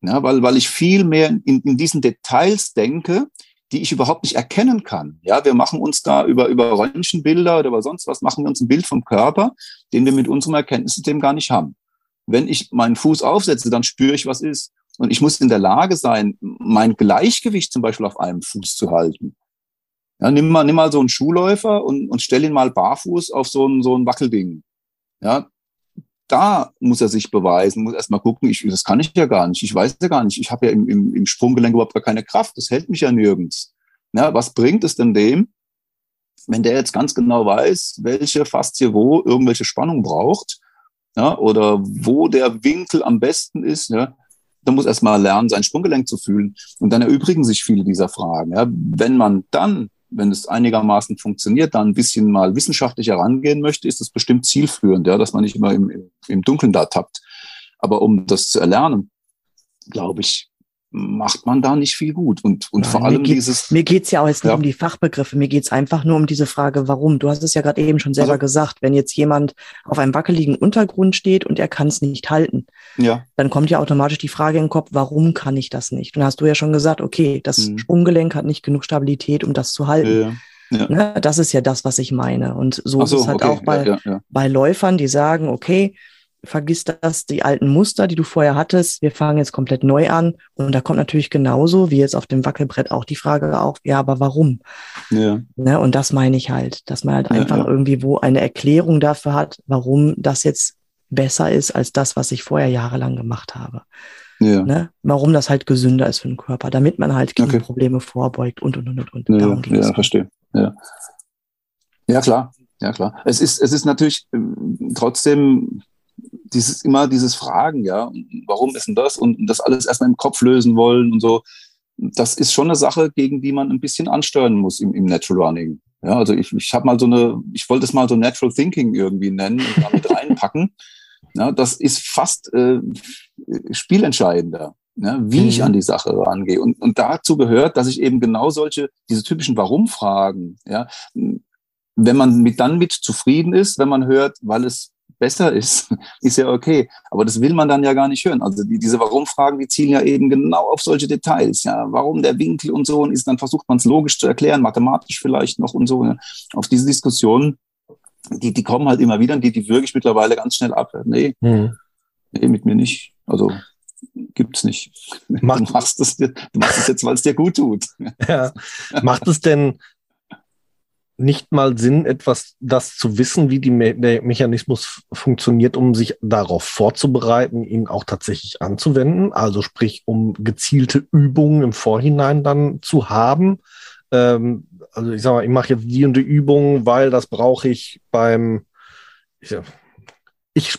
Ja, weil, weil ich viel mehr in, in diesen Details denke, die ich überhaupt nicht erkennen kann. Ja, wir machen uns da über, über Röntgenbilder oder über sonst was, machen wir uns ein Bild vom Körper, den wir mit unserem Erkenntnissystem gar nicht haben. Wenn ich meinen Fuß aufsetze, dann spüre ich, was ist. Und ich muss in der Lage sein, mein Gleichgewicht zum Beispiel auf einem Fuß zu halten. Ja, nimm mal, nimm mal so einen Schuhläufer und, und stell ihn mal barfuß auf so ein, so ein Wackelding. Ja, da muss er sich beweisen, muss erstmal gucken, ich, das kann ich ja gar nicht, ich weiß ja gar nicht, ich habe ja im, im, im Sprunggelenk überhaupt gar keine Kraft, das hält mich ja nirgends. Ja, was bringt es denn dem, wenn der jetzt ganz genau weiß, welche Faszie wo irgendwelche Spannung braucht, ja, oder wo der Winkel am besten ist, ja, dann muss erstmal lernen, sein Sprunggelenk zu fühlen. Und dann erübrigen sich viele dieser Fragen. Ja. Wenn man dann, wenn es einigermaßen funktioniert, dann ein bisschen mal wissenschaftlich herangehen möchte, ist das bestimmt zielführend, ja, dass man nicht immer im, im, im Dunkeln da tappt. Aber um das zu erlernen, glaube ich, macht man da nicht viel gut. Und, und Nein, vor allem mir dieses. Mir geht's ja auch jetzt nicht ja. um die Fachbegriffe, mir geht's einfach nur um diese Frage, warum. Du hast es ja gerade eben schon selber also, gesagt, wenn jetzt jemand auf einem wackeligen Untergrund steht und er kann es nicht halten, ja. dann kommt ja automatisch die Frage in den Kopf, warum kann ich das nicht? Und dann hast du ja schon gesagt, okay, das mhm. Sprunggelenk hat nicht genug Stabilität, um das zu halten. Ja. Ja. Ne? Das ist ja das, was ich meine. Und so, so ist es halt okay. auch bei, bei Läufern, die sagen, okay, vergiss das, die alten Muster, die du vorher hattest, wir fangen jetzt komplett neu an. Und da kommt natürlich genauso wie jetzt auf dem Wackelbrett auch die Frage auf, ja, aber warum? Ja. Ne, und das meine ich halt, dass man halt ja, einfach ja. irgendwie wo eine Erklärung dafür hat, warum das jetzt besser ist als das, was ich vorher jahrelang gemacht habe. Ja. Ne? Warum das halt gesünder ist für den Körper, damit man halt gegen okay. Probleme vorbeugt und und und und. Ja, ja verstehe. Ja. ja, klar. Ja, klar. Es ist, es ist natürlich ähm, trotzdem dieses immer dieses Fragen, ja, warum ist denn das und das alles erstmal im Kopf lösen wollen und so. Das ist schon eine Sache, gegen die man ein bisschen ansteuern muss im, im Natural Running. Ja, also ich, ich habe mal so eine, ich wollte es mal so Natural Thinking irgendwie nennen und damit reinpacken. (laughs) Ja, das ist fast äh, spielentscheidender, ja, wie mhm. ich an die Sache rangehe. Und, und dazu gehört, dass ich eben genau solche, diese typischen Warum-Fragen, ja, wenn man mit dann mit zufrieden ist, wenn man hört, weil es besser ist, (laughs) ist ja okay. Aber das will man dann ja gar nicht hören. Also die, diese Warum-Fragen, die zielen ja eben genau auf solche Details. Ja, warum der Winkel und so und ist, dann versucht man es logisch zu erklären, mathematisch vielleicht noch und so. Ja. Auf diese Diskussionen, die, die kommen halt immer wieder und die, die würge ich mittlerweile ganz schnell ab. Nee, hm. nee, mit mir nicht. Also gibt's nicht. Macht, du machst es du machst es jetzt, weil es dir gut tut. Ja. Macht es denn nicht mal Sinn, etwas das zu wissen, wie die der Mechanismus funktioniert, um sich darauf vorzubereiten, ihn auch tatsächlich anzuwenden. Also sprich, um gezielte Übungen im Vorhinein dann zu haben. Ähm, also ich sage mal, ich mache jetzt die und die Übung, weil das brauche ich beim. Ich, ich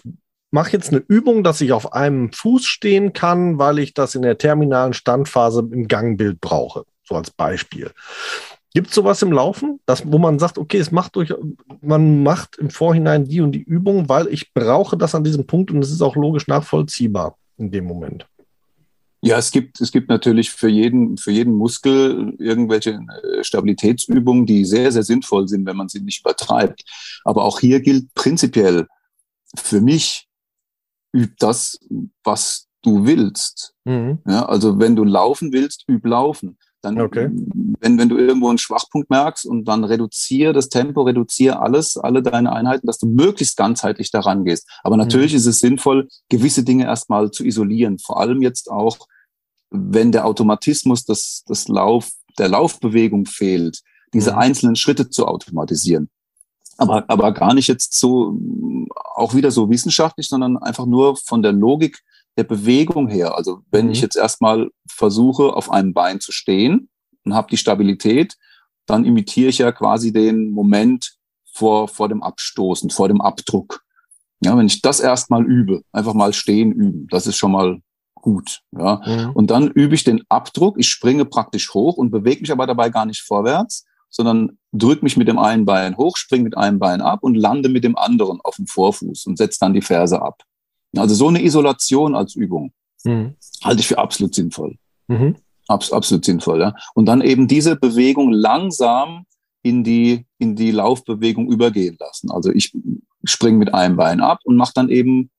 mache jetzt eine Übung, dass ich auf einem Fuß stehen kann, weil ich das in der terminalen Standphase im Gangbild brauche. So als Beispiel. Gibt es sowas im Laufen, das, wo man sagt, okay, es macht durch, man macht im Vorhinein die und die Übung, weil ich brauche das an diesem Punkt und es ist auch logisch nachvollziehbar in dem Moment. Ja, es gibt, es gibt natürlich für jeden, für jeden Muskel irgendwelche äh, Stabilitätsübungen, die sehr, sehr sinnvoll sind, wenn man sie nicht übertreibt. Aber auch hier gilt prinzipiell, für mich übt das, was du willst. Mhm. Ja, also wenn du laufen willst, üb laufen. Dann, okay. wenn, wenn du irgendwo einen Schwachpunkt merkst und dann reduziere das Tempo, reduziere alles, alle deine Einheiten, dass du möglichst ganzheitlich daran gehst. Aber natürlich mhm. ist es sinnvoll, gewisse Dinge erstmal zu isolieren. Vor allem jetzt auch, wenn der Automatismus des, des Lauf, der Laufbewegung fehlt, diese mhm. einzelnen Schritte zu automatisieren. Aber, aber gar nicht jetzt so, auch wieder so wissenschaftlich, sondern einfach nur von der Logik der Bewegung her. Also wenn mhm. ich jetzt erstmal versuche, auf einem Bein zu stehen und habe die Stabilität, dann imitiere ich ja quasi den Moment vor, vor dem Abstoßen, vor dem Abdruck. Ja, wenn ich das erstmal übe, einfach mal stehen üben, das ist schon mal gut. Ja. Mhm. Und dann übe ich den Abdruck, ich springe praktisch hoch und bewege mich aber dabei gar nicht vorwärts, sondern drücke mich mit dem einen Bein hoch, springe mit einem Bein ab und lande mit dem anderen auf dem Vorfuß und setze dann die Ferse ab. Also so eine Isolation als Übung mhm. halte ich für absolut sinnvoll. Mhm. Abs absolut sinnvoll, ja. Und dann eben diese Bewegung langsam in die, in die Laufbewegung übergehen lassen. Also ich springe mit einem Bein ab und mache dann eben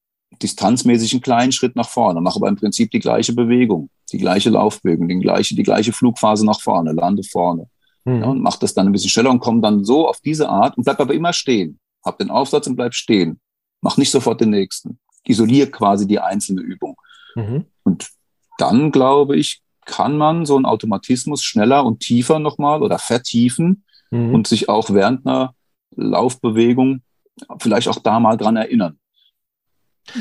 distanzmäßig einen kleinen Schritt nach vorne, mache aber im Prinzip die gleiche Bewegung, die gleiche Laufbewegung, die gleiche, die gleiche Flugphase nach vorne, lande vorne. Mhm. Ja, und mache das dann ein bisschen schneller und komme dann so auf diese Art und bleib aber immer stehen. Hab den Aufsatz und bleib stehen. Mach nicht sofort den nächsten isoliere quasi die einzelne Übung. Mhm. Und dann, glaube ich, kann man so einen Automatismus schneller und tiefer nochmal oder vertiefen mhm. und sich auch während einer Laufbewegung vielleicht auch da mal dran erinnern,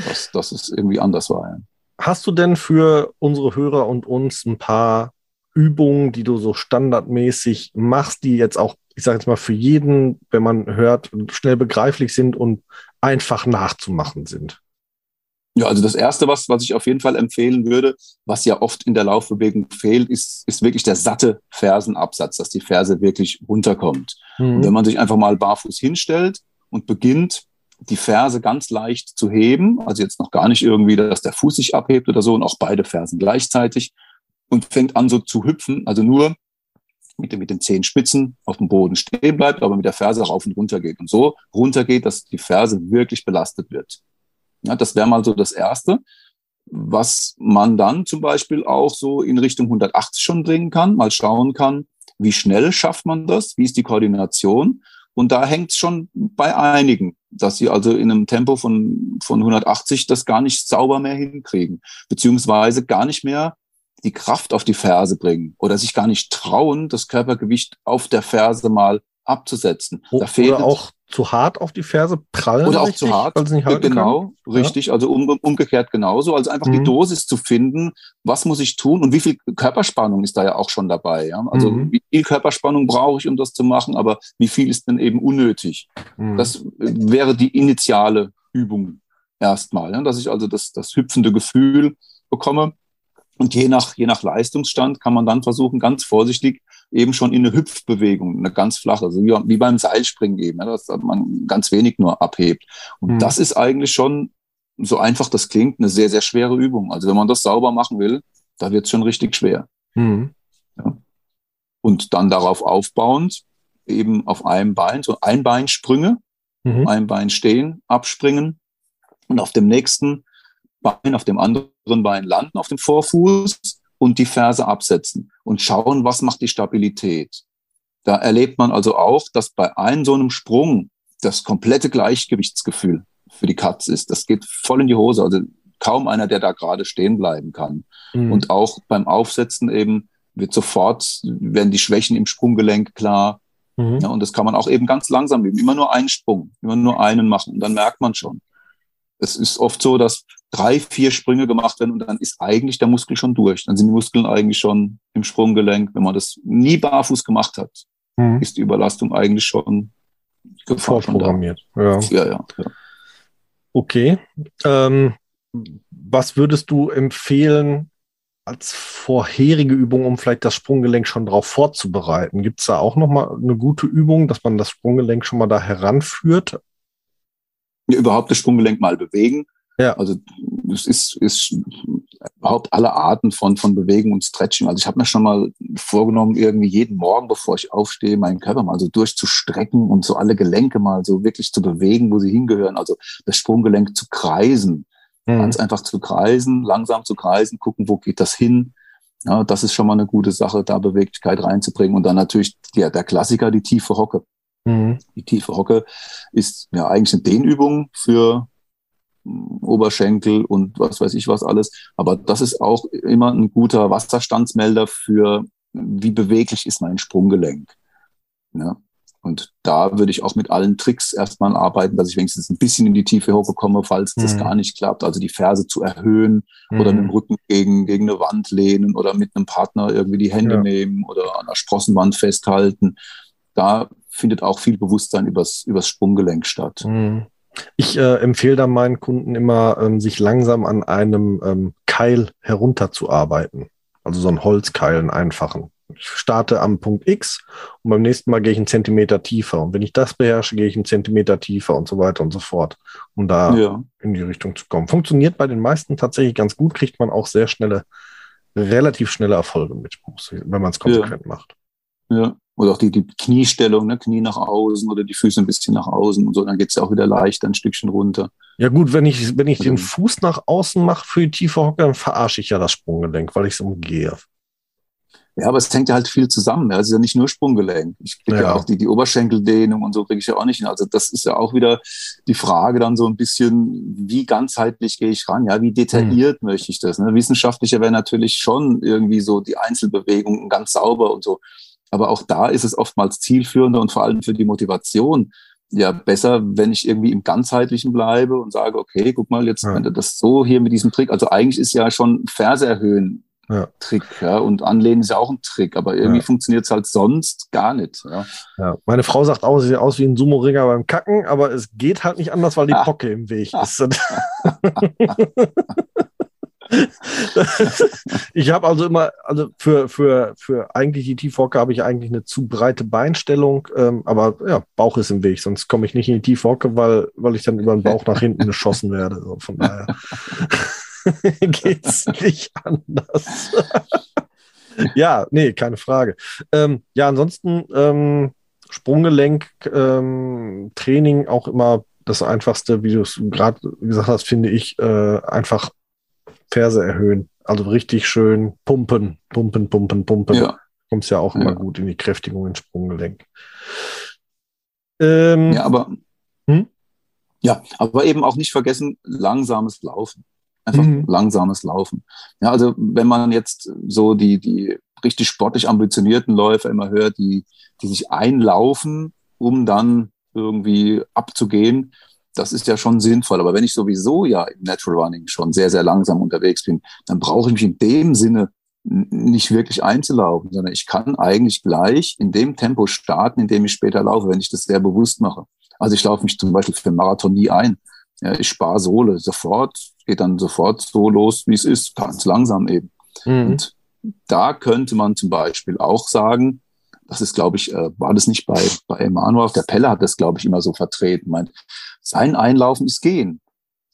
dass, dass es irgendwie anders war. Ja. Hast du denn für unsere Hörer und uns ein paar Übungen, die du so standardmäßig machst, die jetzt auch ich sage jetzt mal, für jeden, wenn man hört, schnell begreiflich sind und einfach nachzumachen sind? Ja, also das Erste, was, was ich auf jeden Fall empfehlen würde, was ja oft in der Laufbewegung fehlt, ist, ist wirklich der satte Fersenabsatz, dass die Ferse wirklich runterkommt. Mhm. Und wenn man sich einfach mal barfuß hinstellt und beginnt, die Ferse ganz leicht zu heben, also jetzt noch gar nicht irgendwie, dass der Fuß sich abhebt oder so und auch beide Fersen gleichzeitig und fängt an so zu hüpfen, also nur mit, den, mit den Zehenspitzen auf dem Boden stehen bleibt, aber mit der Ferse rauf und runter geht und so runter geht, dass die Ferse wirklich belastet wird. Ja, das wäre mal so das Erste, was man dann zum Beispiel auch so in Richtung 180 schon bringen kann, mal schauen kann, wie schnell schafft man das, wie ist die Koordination. Und da hängt es schon bei einigen, dass sie also in einem Tempo von, von 180 das gar nicht sauber mehr hinkriegen, beziehungsweise gar nicht mehr die Kraft auf die Ferse bringen oder sich gar nicht trauen, das Körpergewicht auf der Ferse mal abzusetzen. Da fehlt oder auch zu hart auf die Ferse prallen. Oder auch richtig, zu hart. Weil nicht genau, kann. richtig. Ja. Also um, umgekehrt genauso. Also einfach mhm. die Dosis zu finden, was muss ich tun und wie viel Körperspannung ist da ja auch schon dabei. Ja? Also mhm. wie viel Körperspannung brauche ich, um das zu machen, aber wie viel ist denn eben unnötig? Mhm. Das wäre die initiale Übung erstmal, ja? dass ich also das, das hüpfende Gefühl bekomme. Und je nach, je nach Leistungsstand kann man dann versuchen, ganz vorsichtig eben schon in eine Hüpfbewegung, eine ganz flache, also wie, wie beim Seilspringen eben, ja, dass man ganz wenig nur abhebt. Und mhm. das ist eigentlich schon, so einfach das klingt, eine sehr, sehr schwere Übung. Also wenn man das sauber machen will, da wird es schon richtig schwer. Mhm. Ja. Und dann darauf aufbauend, eben auf einem Bein, so Einbeinsprünge, mhm. ein Bein stehen, abspringen und auf dem nächsten Bein, auf dem anderen Bein landen, auf dem Vorfuß und die Ferse absetzen und schauen, was macht die Stabilität. Da erlebt man also auch, dass bei einem so einem Sprung das komplette Gleichgewichtsgefühl für die Katze ist. Das geht voll in die Hose. Also kaum einer, der da gerade stehen bleiben kann. Mhm. Und auch beim Aufsetzen eben wird sofort, werden die Schwächen im Sprunggelenk klar. Mhm. Ja, und das kann man auch eben ganz langsam üben. Immer nur einen Sprung, immer nur einen machen. Und dann merkt man schon. Es ist oft so, dass drei, vier Sprünge gemacht werden und dann ist eigentlich der Muskel schon durch. Dann sind die Muskeln eigentlich schon im Sprunggelenk. Wenn man das nie barfuß gemacht hat, mhm. ist die Überlastung eigentlich schon vorprogrammiert. Ja. Ja, ja, ja. Okay. Ähm, was würdest du empfehlen als vorherige Übung, um vielleicht das Sprunggelenk schon darauf vorzubereiten? Gibt es da auch nochmal eine gute Übung, dass man das Sprunggelenk schon mal da heranführt? Ja, überhaupt das Sprunggelenk mal bewegen. Ja. Also es ist, ist überhaupt alle Arten von, von Bewegung und Stretching. Also ich habe mir schon mal vorgenommen, irgendwie jeden Morgen, bevor ich aufstehe, meinen Körper mal so durchzustrecken und so alle Gelenke mal so wirklich zu bewegen, wo sie hingehören. Also das Sprunggelenk zu kreisen. Mhm. Ganz einfach zu kreisen, langsam zu kreisen, gucken, wo geht das hin. Ja, das ist schon mal eine gute Sache, da Beweglichkeit reinzubringen. Und dann natürlich ja, der Klassiker, die tiefe Hocke. Mhm. Die tiefe Hocke ist ja eigentlich eine Dehnübung für Oberschenkel und was weiß ich was alles. Aber das ist auch immer ein guter Wasserstandsmelder für, wie beweglich ist mein Sprunggelenk. Ja. Und da würde ich auch mit allen Tricks erstmal arbeiten, dass ich wenigstens ein bisschen in die tiefe Hocke komme, falls mhm. das gar nicht klappt. Also die Ferse zu erhöhen mhm. oder mit dem Rücken gegen, gegen eine Wand lehnen oder mit einem Partner irgendwie die Hände ja. nehmen oder an der Sprossenwand festhalten. Da findet auch viel Bewusstsein übers, übers Sprunggelenk statt. Mhm. Ich äh, empfehle da meinen Kunden immer, ähm, sich langsam an einem ähm, Keil herunterzuarbeiten. Also so ein Holzkeil, einen einfachen. Ich starte am Punkt X und beim nächsten Mal gehe ich einen Zentimeter tiefer. Und wenn ich das beherrsche, gehe ich einen Zentimeter tiefer und so weiter und so fort, um da ja. in die Richtung zu kommen. Funktioniert bei den meisten tatsächlich ganz gut, kriegt man auch sehr schnelle, relativ schnelle Erfolge mit, wenn man es konsequent ja. macht. Ja. Oder auch die, die Kniestellung, ne? Knie nach außen oder die Füße ein bisschen nach außen und so, dann geht's ja auch wieder leicht ein Stückchen runter. Ja gut, wenn ich, wenn ich den Fuß nach außen mache für die tiefe Hocke, dann verarsche ich ja das Sprunggelenk, weil ich es umgehe. Ja, aber es hängt ja halt viel zusammen. Es ist ja nicht nur Sprunggelenk. Ich kriege ja. ja. auch die, die Oberschenkeldehnung und so kriege ich ja auch nicht hin. Also das ist ja auch wieder die Frage dann so ein bisschen, wie ganzheitlich gehe ich ran? Ja, wie detailliert hm. möchte ich das? Ne? Wissenschaftlicher wäre natürlich schon irgendwie so die Einzelbewegungen ganz sauber und so. Aber auch da ist es oftmals zielführender und vor allem für die Motivation ja besser, wenn ich irgendwie im ganzheitlichen bleibe und sage, okay, guck mal, jetzt, ja. das so hier mit diesem Trick, also eigentlich ist ja schon Ferse erhöhen ja. Trick. Ja? Und Anlehnen ist ja auch ein Trick, aber irgendwie ja. funktioniert es halt sonst gar nicht. Ja? ja. Meine Frau sagt auch, sie sieht aus wie ein Sumo-Ringer beim Kacken, aber es geht halt nicht anders, weil die Pocke im Weg (laughs) ist. (laughs) (laughs) ich habe also immer, also für, für, für eigentlich die Tiefhocke habe ich eigentlich eine zu breite Beinstellung, ähm, aber ja, Bauch ist im Weg, sonst komme ich nicht in die Tiefhocke, weil, weil ich dann über den Bauch nach hinten geschossen werde. So, von daher (laughs) geht's nicht anders. (laughs) ja, nee, keine Frage. Ähm, ja, ansonsten ähm, Sprunggelenk, ähm, Training auch immer das Einfachste, wie du es gerade gesagt hast, finde ich, äh, einfach Ferse erhöhen. Also richtig schön pumpen, pumpen, pumpen, pumpen. Ja. Kommst ja auch immer ja. gut in die Kräftigung ins Sprunggelenk. Ähm, ja, aber hm? ja, aber eben auch nicht vergessen, langsames Laufen. Einfach mhm. langsames Laufen. Ja, also wenn man jetzt so die, die richtig sportlich ambitionierten Läufer immer hört, die, die sich einlaufen, um dann irgendwie abzugehen, das ist ja schon sinnvoll. Aber wenn ich sowieso ja im Natural Running schon sehr, sehr langsam unterwegs bin, dann brauche ich mich in dem Sinne nicht wirklich einzulaufen, sondern ich kann eigentlich gleich in dem Tempo starten, in dem ich später laufe, wenn ich das sehr bewusst mache. Also ich laufe mich zum Beispiel für einen Marathon nie ein. Ich spare Sohle sofort, geht dann sofort so los, wie es ist, ganz langsam eben. Mhm. Und da könnte man zum Beispiel auch sagen, das ist, glaube ich, äh, war das nicht bei, bei Emanuel, der Pelle hat das, glaube ich, immer so vertreten, meint, sein Einlaufen ist gehen.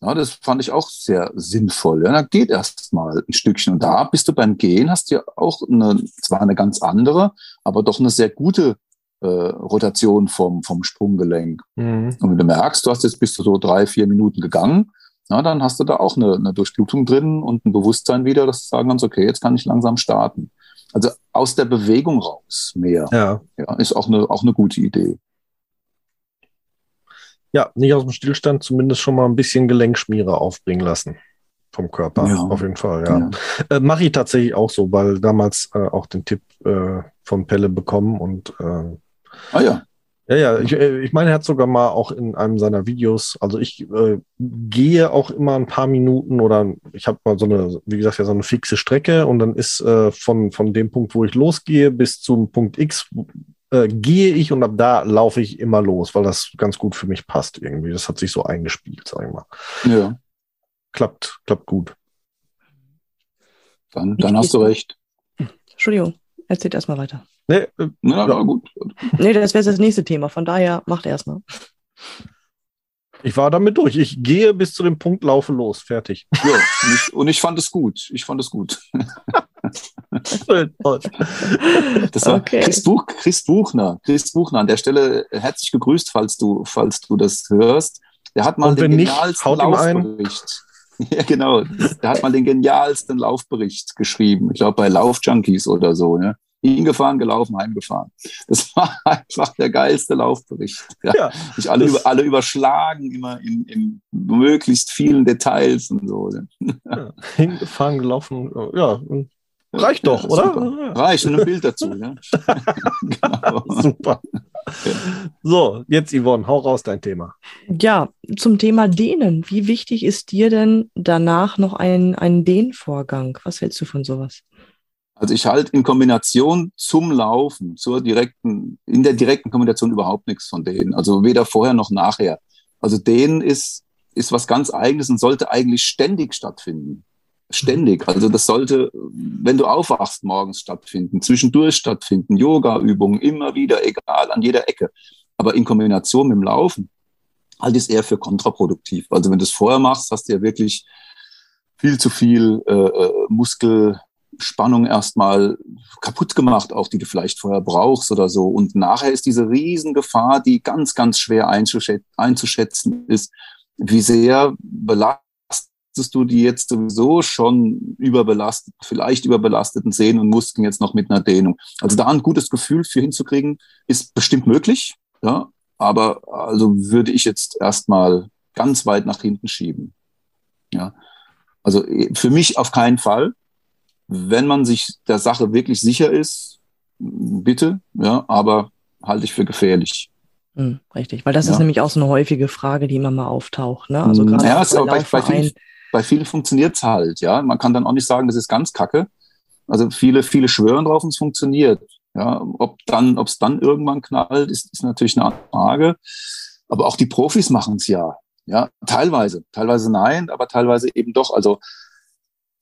Ja, das fand ich auch sehr sinnvoll. Ja, dann geht erst mal ein Stückchen. Und da bist du beim Gehen, hast du ja auch eine, zwar eine ganz andere, aber doch eine sehr gute äh, Rotation vom, vom Sprunggelenk. Mhm. Und wenn du merkst, du hast jetzt bist du so drei, vier Minuten gegangen, ja, dann hast du da auch eine, eine Durchblutung drin und ein Bewusstsein wieder, dass du sagen kannst, okay, jetzt kann ich langsam starten. Also aus der Bewegung raus mehr. Ja. ja ist auch eine, auch eine gute Idee. Ja, nicht aus dem Stillstand, zumindest schon mal ein bisschen Gelenkschmiere aufbringen lassen vom Körper. Ja. Auf jeden Fall, ja. ja. Äh, Mache ich tatsächlich auch so, weil damals äh, auch den Tipp äh, von Pelle bekommen und äh, Ah ja. Ja, ja, ich, äh, ich meine, er hat sogar mal auch in einem seiner Videos, also ich äh, gehe auch immer ein paar Minuten oder ich habe mal so eine, wie gesagt, ja so eine fixe Strecke und dann ist äh, von, von dem Punkt, wo ich losgehe, bis zum Punkt X äh, gehe ich und ab da laufe ich immer los, weil das ganz gut für mich passt irgendwie. Das hat sich so eingespielt, sag ich mal. Ja. Klappt, klappt gut. Dann, dann hast du recht. Entschuldigung, erzählt erstmal weiter. Nee, äh, ja, ja, gut. Nee, das wäre das nächste Thema. Von daher macht erstmal. Ich war damit durch. Ich gehe bis zu dem Punkt, laufe los. Fertig. Ja, und ich, und ich fand es gut. Ich fand es gut. das war okay. Chris, Buch, Chris Buchner. Chris Buchner. An der Stelle herzlich gegrüßt, falls du, falls du das hörst. Der hat mal den genialsten nicht, Laufbericht. (laughs) Ja, genau. Der hat mal den genialsten Laufbericht geschrieben. Ich glaube, bei Laufjunkies oder so. Ne? Hingefahren, gelaufen, heimgefahren. Das war (laughs) einfach der geilste Laufbericht. Ja. ja Sich alle, über, alle überschlagen, immer in, in, möglichst vielen Details und so. Ja. Hingefahren, gelaufen, ja, reicht doch, ja, oder? Super. Reicht und ein Bild dazu. Ja. (laughs) genau. Super. So, jetzt Yvonne, hau raus dein Thema. Ja, zum Thema Dehnen. Wie wichtig ist dir denn danach noch ein, ein Dehnvorgang? Was hältst du von sowas? Also ich halte in Kombination zum Laufen, zur direkten, in der direkten Kombination überhaupt nichts von denen. Also weder vorher noch nachher. Also denen ist, ist was ganz Eigenes und sollte eigentlich ständig stattfinden. Ständig. Also das sollte, wenn du aufwachst, morgens stattfinden, zwischendurch stattfinden, Yoga-Übungen, immer wieder, egal, an jeder Ecke. Aber in Kombination mit dem Laufen halte ich es eher für kontraproduktiv. Also wenn du es vorher machst, hast du ja wirklich viel zu viel äh, äh Muskel, Spannung erstmal kaputt gemacht, auch die du vielleicht vorher brauchst oder so. Und nachher ist diese Riesengefahr, die ganz, ganz schwer einzuschätzen ist, wie sehr belastest du die jetzt sowieso schon überbelastet, vielleicht überbelasteten Sehnen und Muskeln jetzt noch mit einer Dehnung. Also da ein gutes Gefühl für hinzukriegen, ist bestimmt möglich, ja, aber also würde ich jetzt erstmal ganz weit nach hinten schieben. Ja. Also für mich auf keinen Fall wenn man sich der Sache wirklich sicher ist, bitte, ja, aber halte ich für gefährlich. Hm, richtig, weil das ja. ist nämlich auch so eine häufige Frage, die immer mal auftaucht. Ne? Also gerade ja, bei, bei, bei, vielen, bei vielen funktioniert es halt, ja. Man kann dann auch nicht sagen, das ist ganz kacke, Also viele, viele schwören drauf und es funktioniert. Ja, ob dann, ob es dann irgendwann knallt, ist, ist natürlich eine Frage. Aber auch die Profis machen es ja. Ja, teilweise. Teilweise nein, aber teilweise eben doch. Also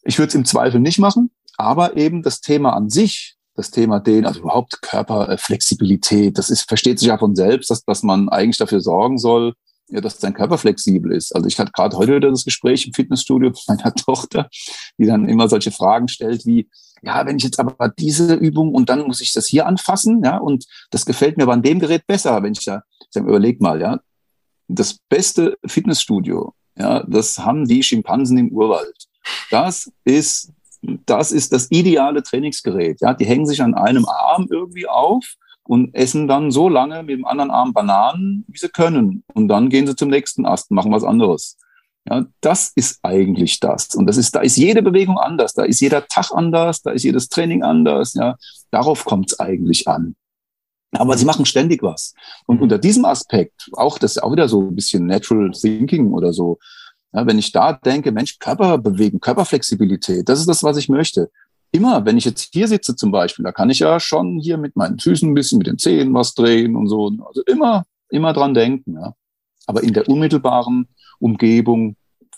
ich würde es im Zweifel nicht machen, aber eben das Thema an sich, das Thema den, also überhaupt Körperflexibilität, das ist, versteht sich ja von selbst, dass, dass man eigentlich dafür sorgen soll, ja, dass dein Körper flexibel ist. Also ich hatte gerade heute wieder das Gespräch im Fitnessstudio mit meiner (laughs) Tochter, die dann immer solche Fragen stellt wie, ja, wenn ich jetzt aber diese Übung und dann muss ich das hier anfassen, ja, und das gefällt mir aber an dem Gerät besser, wenn ich da, ich sag, überleg mal, ja, das beste Fitnessstudio, ja, das haben die Schimpansen im Urwald. Das ist, das ist das ideale Trainingsgerät, ja, die hängen sich an einem Arm irgendwie auf und essen dann so lange mit dem anderen Arm Bananen, wie sie können. Und dann gehen sie zum nächsten Ast, machen was anderes. Ja, das ist eigentlich das. Und das ist, da ist jede Bewegung anders, da ist jeder Tag anders, da ist jedes Training anders. Ja, darauf kommt es eigentlich an. Aber sie machen ständig was. Und mhm. unter diesem Aspekt, auch das ist auch wieder so ein bisschen Natural Thinking oder so. Ja, wenn ich da denke, Mensch, Körper bewegen, Körperflexibilität, das ist das, was ich möchte immer, wenn ich jetzt hier sitze zum Beispiel, da kann ich ja schon hier mit meinen Füßen ein bisschen, mit den Zehen was drehen und so. Also immer, immer dran denken. Ja. Aber in der unmittelbaren Umgebung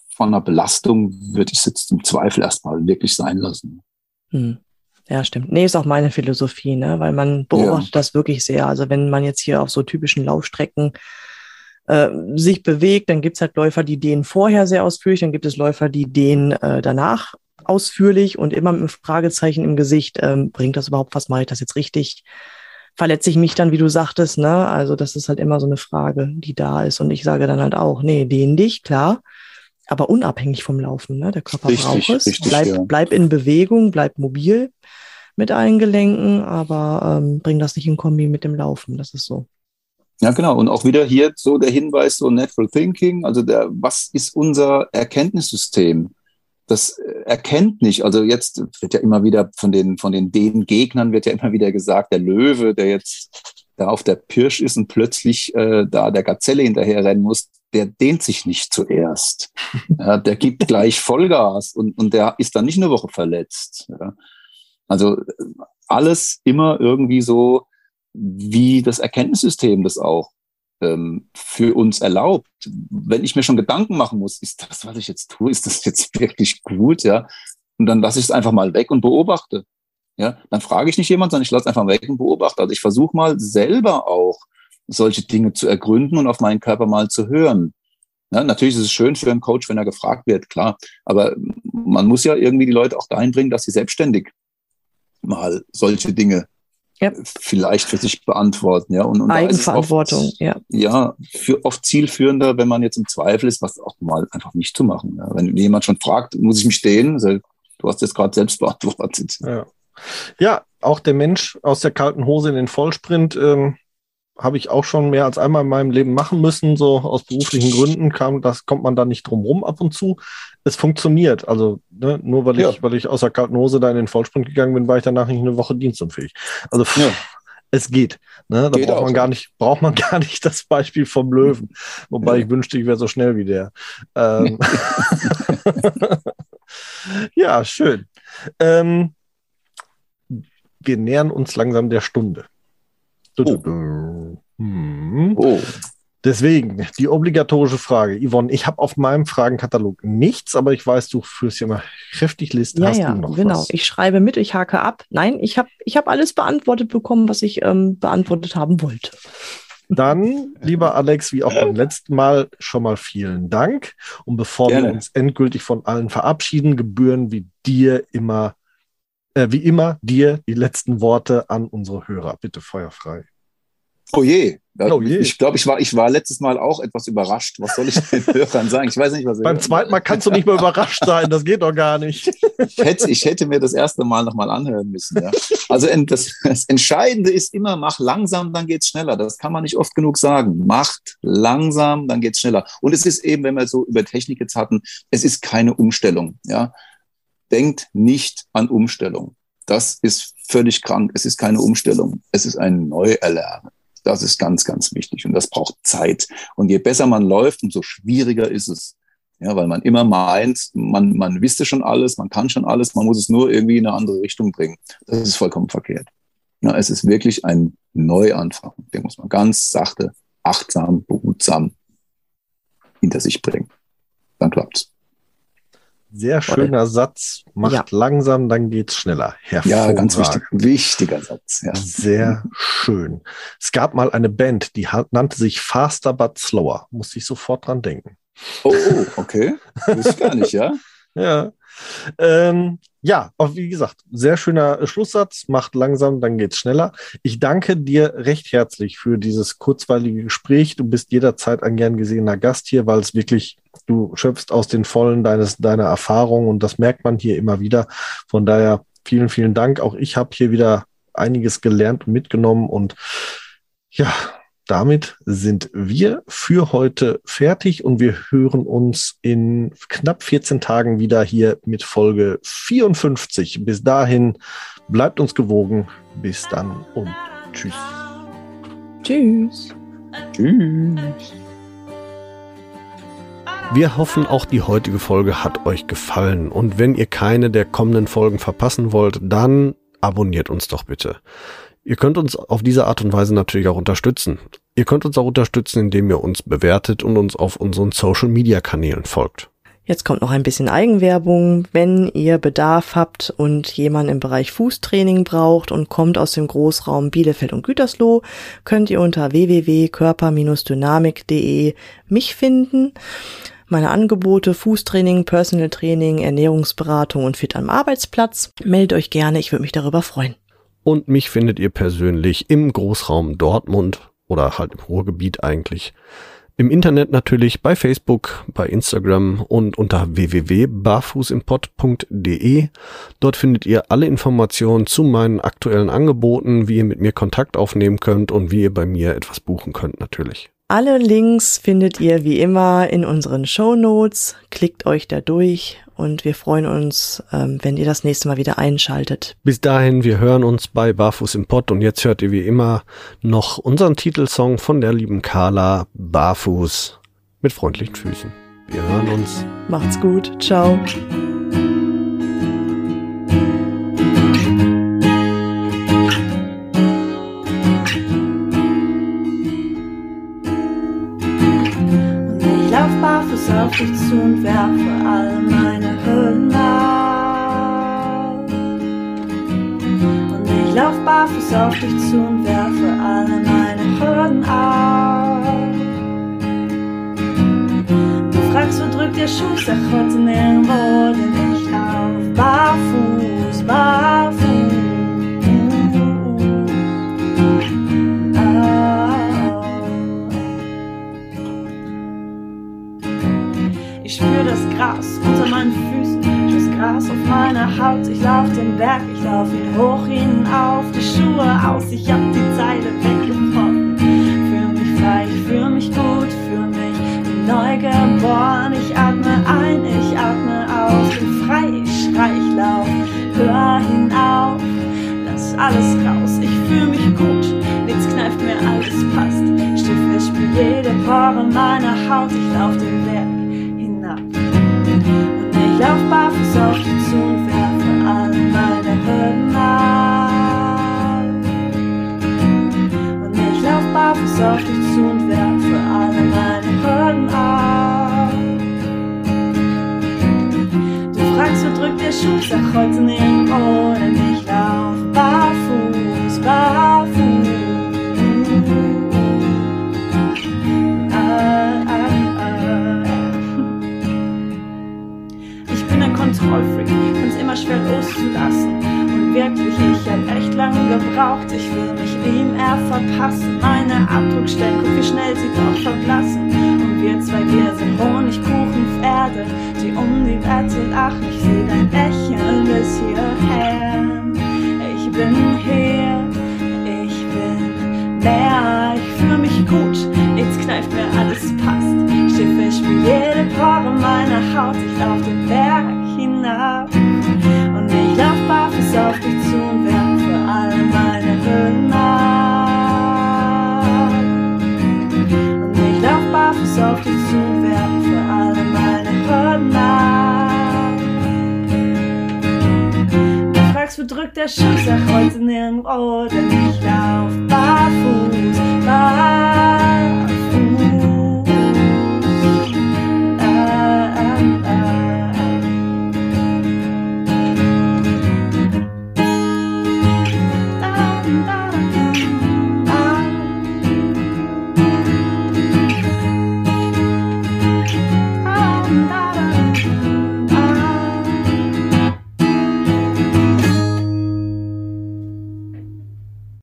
von einer Belastung würde ich es jetzt im Zweifel erstmal wirklich sein lassen. Hm. Ja, stimmt. Nee, ist auch meine Philosophie, ne? weil man beobachtet ja. das wirklich sehr. Also wenn man jetzt hier auf so typischen Laufstrecken äh, sich bewegt, dann gibt es halt Läufer, die dehnen vorher sehr ausführlich, dann gibt es Läufer, die dehnen äh, danach ausführlich und immer mit einem Fragezeichen im Gesicht, ähm, bringt das überhaupt was, mache ich das jetzt richtig? Verletze ich mich dann, wie du sagtest, ne? Also das ist halt immer so eine Frage, die da ist. Und ich sage dann halt auch, nee, dehn dich, klar, aber unabhängig vom Laufen. Ne? Der Körper richtig, braucht es. Richtig, bleib, ja. bleib in Bewegung, bleib mobil mit allen Gelenken, aber ähm, bring das nicht in Kombi mit dem Laufen. Das ist so. Ja, genau. Und auch wieder hier so der Hinweis, so Natural Thinking, also der, was ist unser Erkenntnissystem? das erkennt nicht. Also jetzt wird ja immer wieder von den, von den den Gegnern wird ja immer wieder gesagt, der Löwe, der jetzt da auf der Pirsch ist und plötzlich äh, da der Gazelle hinterher rennen muss, der dehnt sich nicht zuerst. (laughs) Ja, der gibt gleich Vollgas und, und der ist dann nicht eine Woche verletzt. Ja. Also alles immer irgendwie so, wie das Erkenntnissystem das auch ähm, für uns erlaubt. Wenn ich mir schon Gedanken machen muss, ist das, was ich jetzt tue, ist das jetzt (laughs) wirklich gut, ja? Und dann lasse ich es einfach mal weg und beobachte. Ja, dann frage ich nicht jemand, sondern ich lasse einfach weg und beobachte. Also ich versuche mal selber auch solche Dinge zu ergründen und auf meinen Körper mal zu hören. Ja, natürlich ist es schön für einen Coach, wenn er gefragt wird, klar. Aber man muss ja irgendwie die Leute auch dahin bringen, dass sie selbstständig mal solche Dinge ja. vielleicht für sich beantworten. Ja? Und, und Eigenverantwortung, oft, ja. Ja, für, oft zielführender, wenn man jetzt im Zweifel ist, was auch mal einfach nicht zu machen. Ja? Wenn jemand schon fragt, muss ich mich stehen? Du hast jetzt gerade selbst beantwortet. Ja. ja, auch der Mensch aus der kalten Hose in den Vollsprint ähm, habe ich auch schon mehr als einmal in meinem Leben machen müssen, so aus beruflichen Gründen kam, das kommt man da nicht drum rum ab und zu. Es funktioniert. Also ne, nur weil ja. ich, weil ich aus der kalten Hose da in den Vollsprint gegangen bin, war ich danach nicht eine Woche dienstunfähig. Also ja. es geht. Ne? Da geht braucht man gar nicht, braucht man (laughs) gar nicht das Beispiel vom Löwen. Wobei ja. ich wünschte, ich wäre so schnell wie der. Ähm (laughs) ja, schön. Ähm, wir nähern uns langsam der Stunde. Oh. Hm. oh. Deswegen die obligatorische Frage. Yvonne, ich habe auf meinem Fragenkatalog nichts, aber ich weiß, du führst ja mal kräftig Listen. Ja, Hast ja, genau. Was? Ich schreibe mit, ich hake ab. Nein, ich habe ich hab alles beantwortet bekommen, was ich ähm, beantwortet haben wollte. Dann, (laughs) lieber Alex, wie auch beim letzten Mal, schon mal vielen Dank. Und bevor Gerne. wir uns endgültig von allen verabschieden, gebühren wie dir immer äh, wie immer dir die letzten Worte an unsere Hörer. Bitte feuerfrei. Oh je. Oh je. Ich glaube, ich war, ich war letztes Mal auch etwas überrascht. Was soll ich (laughs) den Hörern sagen? Ich weiß nicht, was Beim zweiten Mal kannst du nicht mehr überrascht sein. Das geht doch gar nicht. Ich hätte, ich hätte mir das erste Mal nochmal anhören müssen. Ja. Also das, das Entscheidende ist immer, mach langsam, dann geht's schneller. Das kann man nicht oft genug sagen. Macht langsam, dann geht's schneller. Und es ist eben, wenn wir so über Technik jetzt hatten, es ist keine Umstellung. Ja denkt nicht an Umstellung. Das ist völlig krank. Es ist keine Umstellung. Es ist ein Neuerlernen. Das ist ganz, ganz wichtig und das braucht Zeit. Und je besser man läuft, umso schwieriger ist es. Ja, weil man immer meint, man, man wüsste schon alles, man kann schon alles, man muss es nur irgendwie in eine andere Richtung bringen. Das ist vollkommen verkehrt. Ja, es ist wirklich ein Neuanfang. Den muss man ganz sachte, achtsam, behutsam hinter sich bringen. Dann klappt's. Sehr schöner Satz. Macht ja. langsam, dann geht's schneller. Ja, ganz wichtig, wichtiger Satz. Ja. Sehr schön. Es gab mal eine Band, die nannte sich Faster but Slower. Muss ich sofort dran denken. Oh, oh okay. Wusste ich gar nicht, ja? Ja. Ähm, ja, auch wie gesagt, sehr schöner Schlusssatz. Macht langsam, dann geht's schneller. Ich danke dir recht herzlich für dieses kurzweilige Gespräch. Du bist jederzeit ein gern gesehener Gast hier, weil es wirklich, du schöpfst aus den Vollen deines, deiner Erfahrung und das merkt man hier immer wieder. Von daher vielen, vielen Dank. Auch ich habe hier wieder einiges gelernt und mitgenommen und ja, damit sind wir für heute fertig und wir hören uns in knapp 14 Tagen wieder hier mit Folge 54. Bis dahin bleibt uns gewogen. Bis dann und tschüss. Tschüss. Tschüss. Wir hoffen, auch die heutige Folge hat euch gefallen. Und wenn ihr keine der kommenden Folgen verpassen wollt, dann abonniert uns doch bitte. Ihr könnt uns auf diese Art und Weise natürlich auch unterstützen. Ihr könnt uns auch unterstützen, indem ihr uns bewertet und uns auf unseren Social-Media-Kanälen folgt. Jetzt kommt noch ein bisschen Eigenwerbung. Wenn ihr Bedarf habt und jemand im Bereich Fußtraining braucht und kommt aus dem Großraum Bielefeld und Gütersloh, könnt ihr unter www.körper-dynamik.de mich finden. Meine Angebote Fußtraining, Personal Training, Ernährungsberatung und Fit am Arbeitsplatz. Meldet euch gerne, ich würde mich darüber freuen. Und mich findet ihr persönlich im Großraum Dortmund oder halt im Ruhrgebiet eigentlich. Im Internet natürlich bei Facebook, bei Instagram und unter www.barfußimpod.de. Dort findet ihr alle Informationen zu meinen aktuellen Angeboten, wie ihr mit mir Kontakt aufnehmen könnt und wie ihr bei mir etwas buchen könnt natürlich. Alle Links findet ihr wie immer in unseren Show Notes. Klickt euch da durch und wir freuen uns, ähm, wenn ihr das nächste Mal wieder einschaltet. Bis dahin, wir hören uns bei Barfuß im Pott und jetzt hört ihr wie immer noch unseren Titelsong von der lieben Carla Barfuß mit freundlichen Füßen. Wir hören uns. Macht's gut. Ciao. Auf dich zu und werfe all meine Hüllen ab. Und ich lauf barfuß auf dich zu und werfe alle meine Hürden ab. Du fragst, wo drückt der Schuh, sag heute nirgendwo, denn ich lauf barfuß, barfuß. Gras unter meinen Füßen, das Gras auf meiner Haut. Ich lauf den Berg, ich lauf ihn hoch hinauf, die Schuhe aus, ich hab die Zeile weggebrochen. Fühl mich frei, ich fühl mich gut, fühl mich neu geboren. Ich atme ein, ich atme aus, bin frei, ich schrei, ich lauf, hör hinauf, lass alles raus. Ich fühl mich gut, nichts kneift mir, alles passt. Stift, ich spür jede Pore meiner Haut, ich lauf den Berg lauf barfuß auf dich zu und werfe alle meine Hürden ab. Und ich lauf barfuß auf dich zu und werfe alle meine Hürden ab. Du fragst, wo drückt der Schuh, sag heute nirgendwo, denn ich lauf barfuß, barfuß. Immer schwer loszulassen. Und wirklich, ich hab echt lange gebraucht, ich will mich ihm eher verpassen. Meine Abdruckstellen, guck wie schnell sie doch verblassen. Und wir zwei, wir sind Honigkuchenpferde, die um die Wette lachen. Ich seh dein Lächeln bis hierher. Ich bin hier, ich bin näher, ich fühl mich gut, nichts kneift mir, alles passt. Schiffe, ich spür jede Pore meiner Haut, ich lauf den Berg hinab jetzt auf dich zu und werden für alle meine Hürden nach. Und ich lauf barfuß auf dich zu und werden für alle meine Hürden nach. Du fragst, wo drückt der Schuss? Sag heute nirgendwo, denn ich lauf barfuß, barfuß.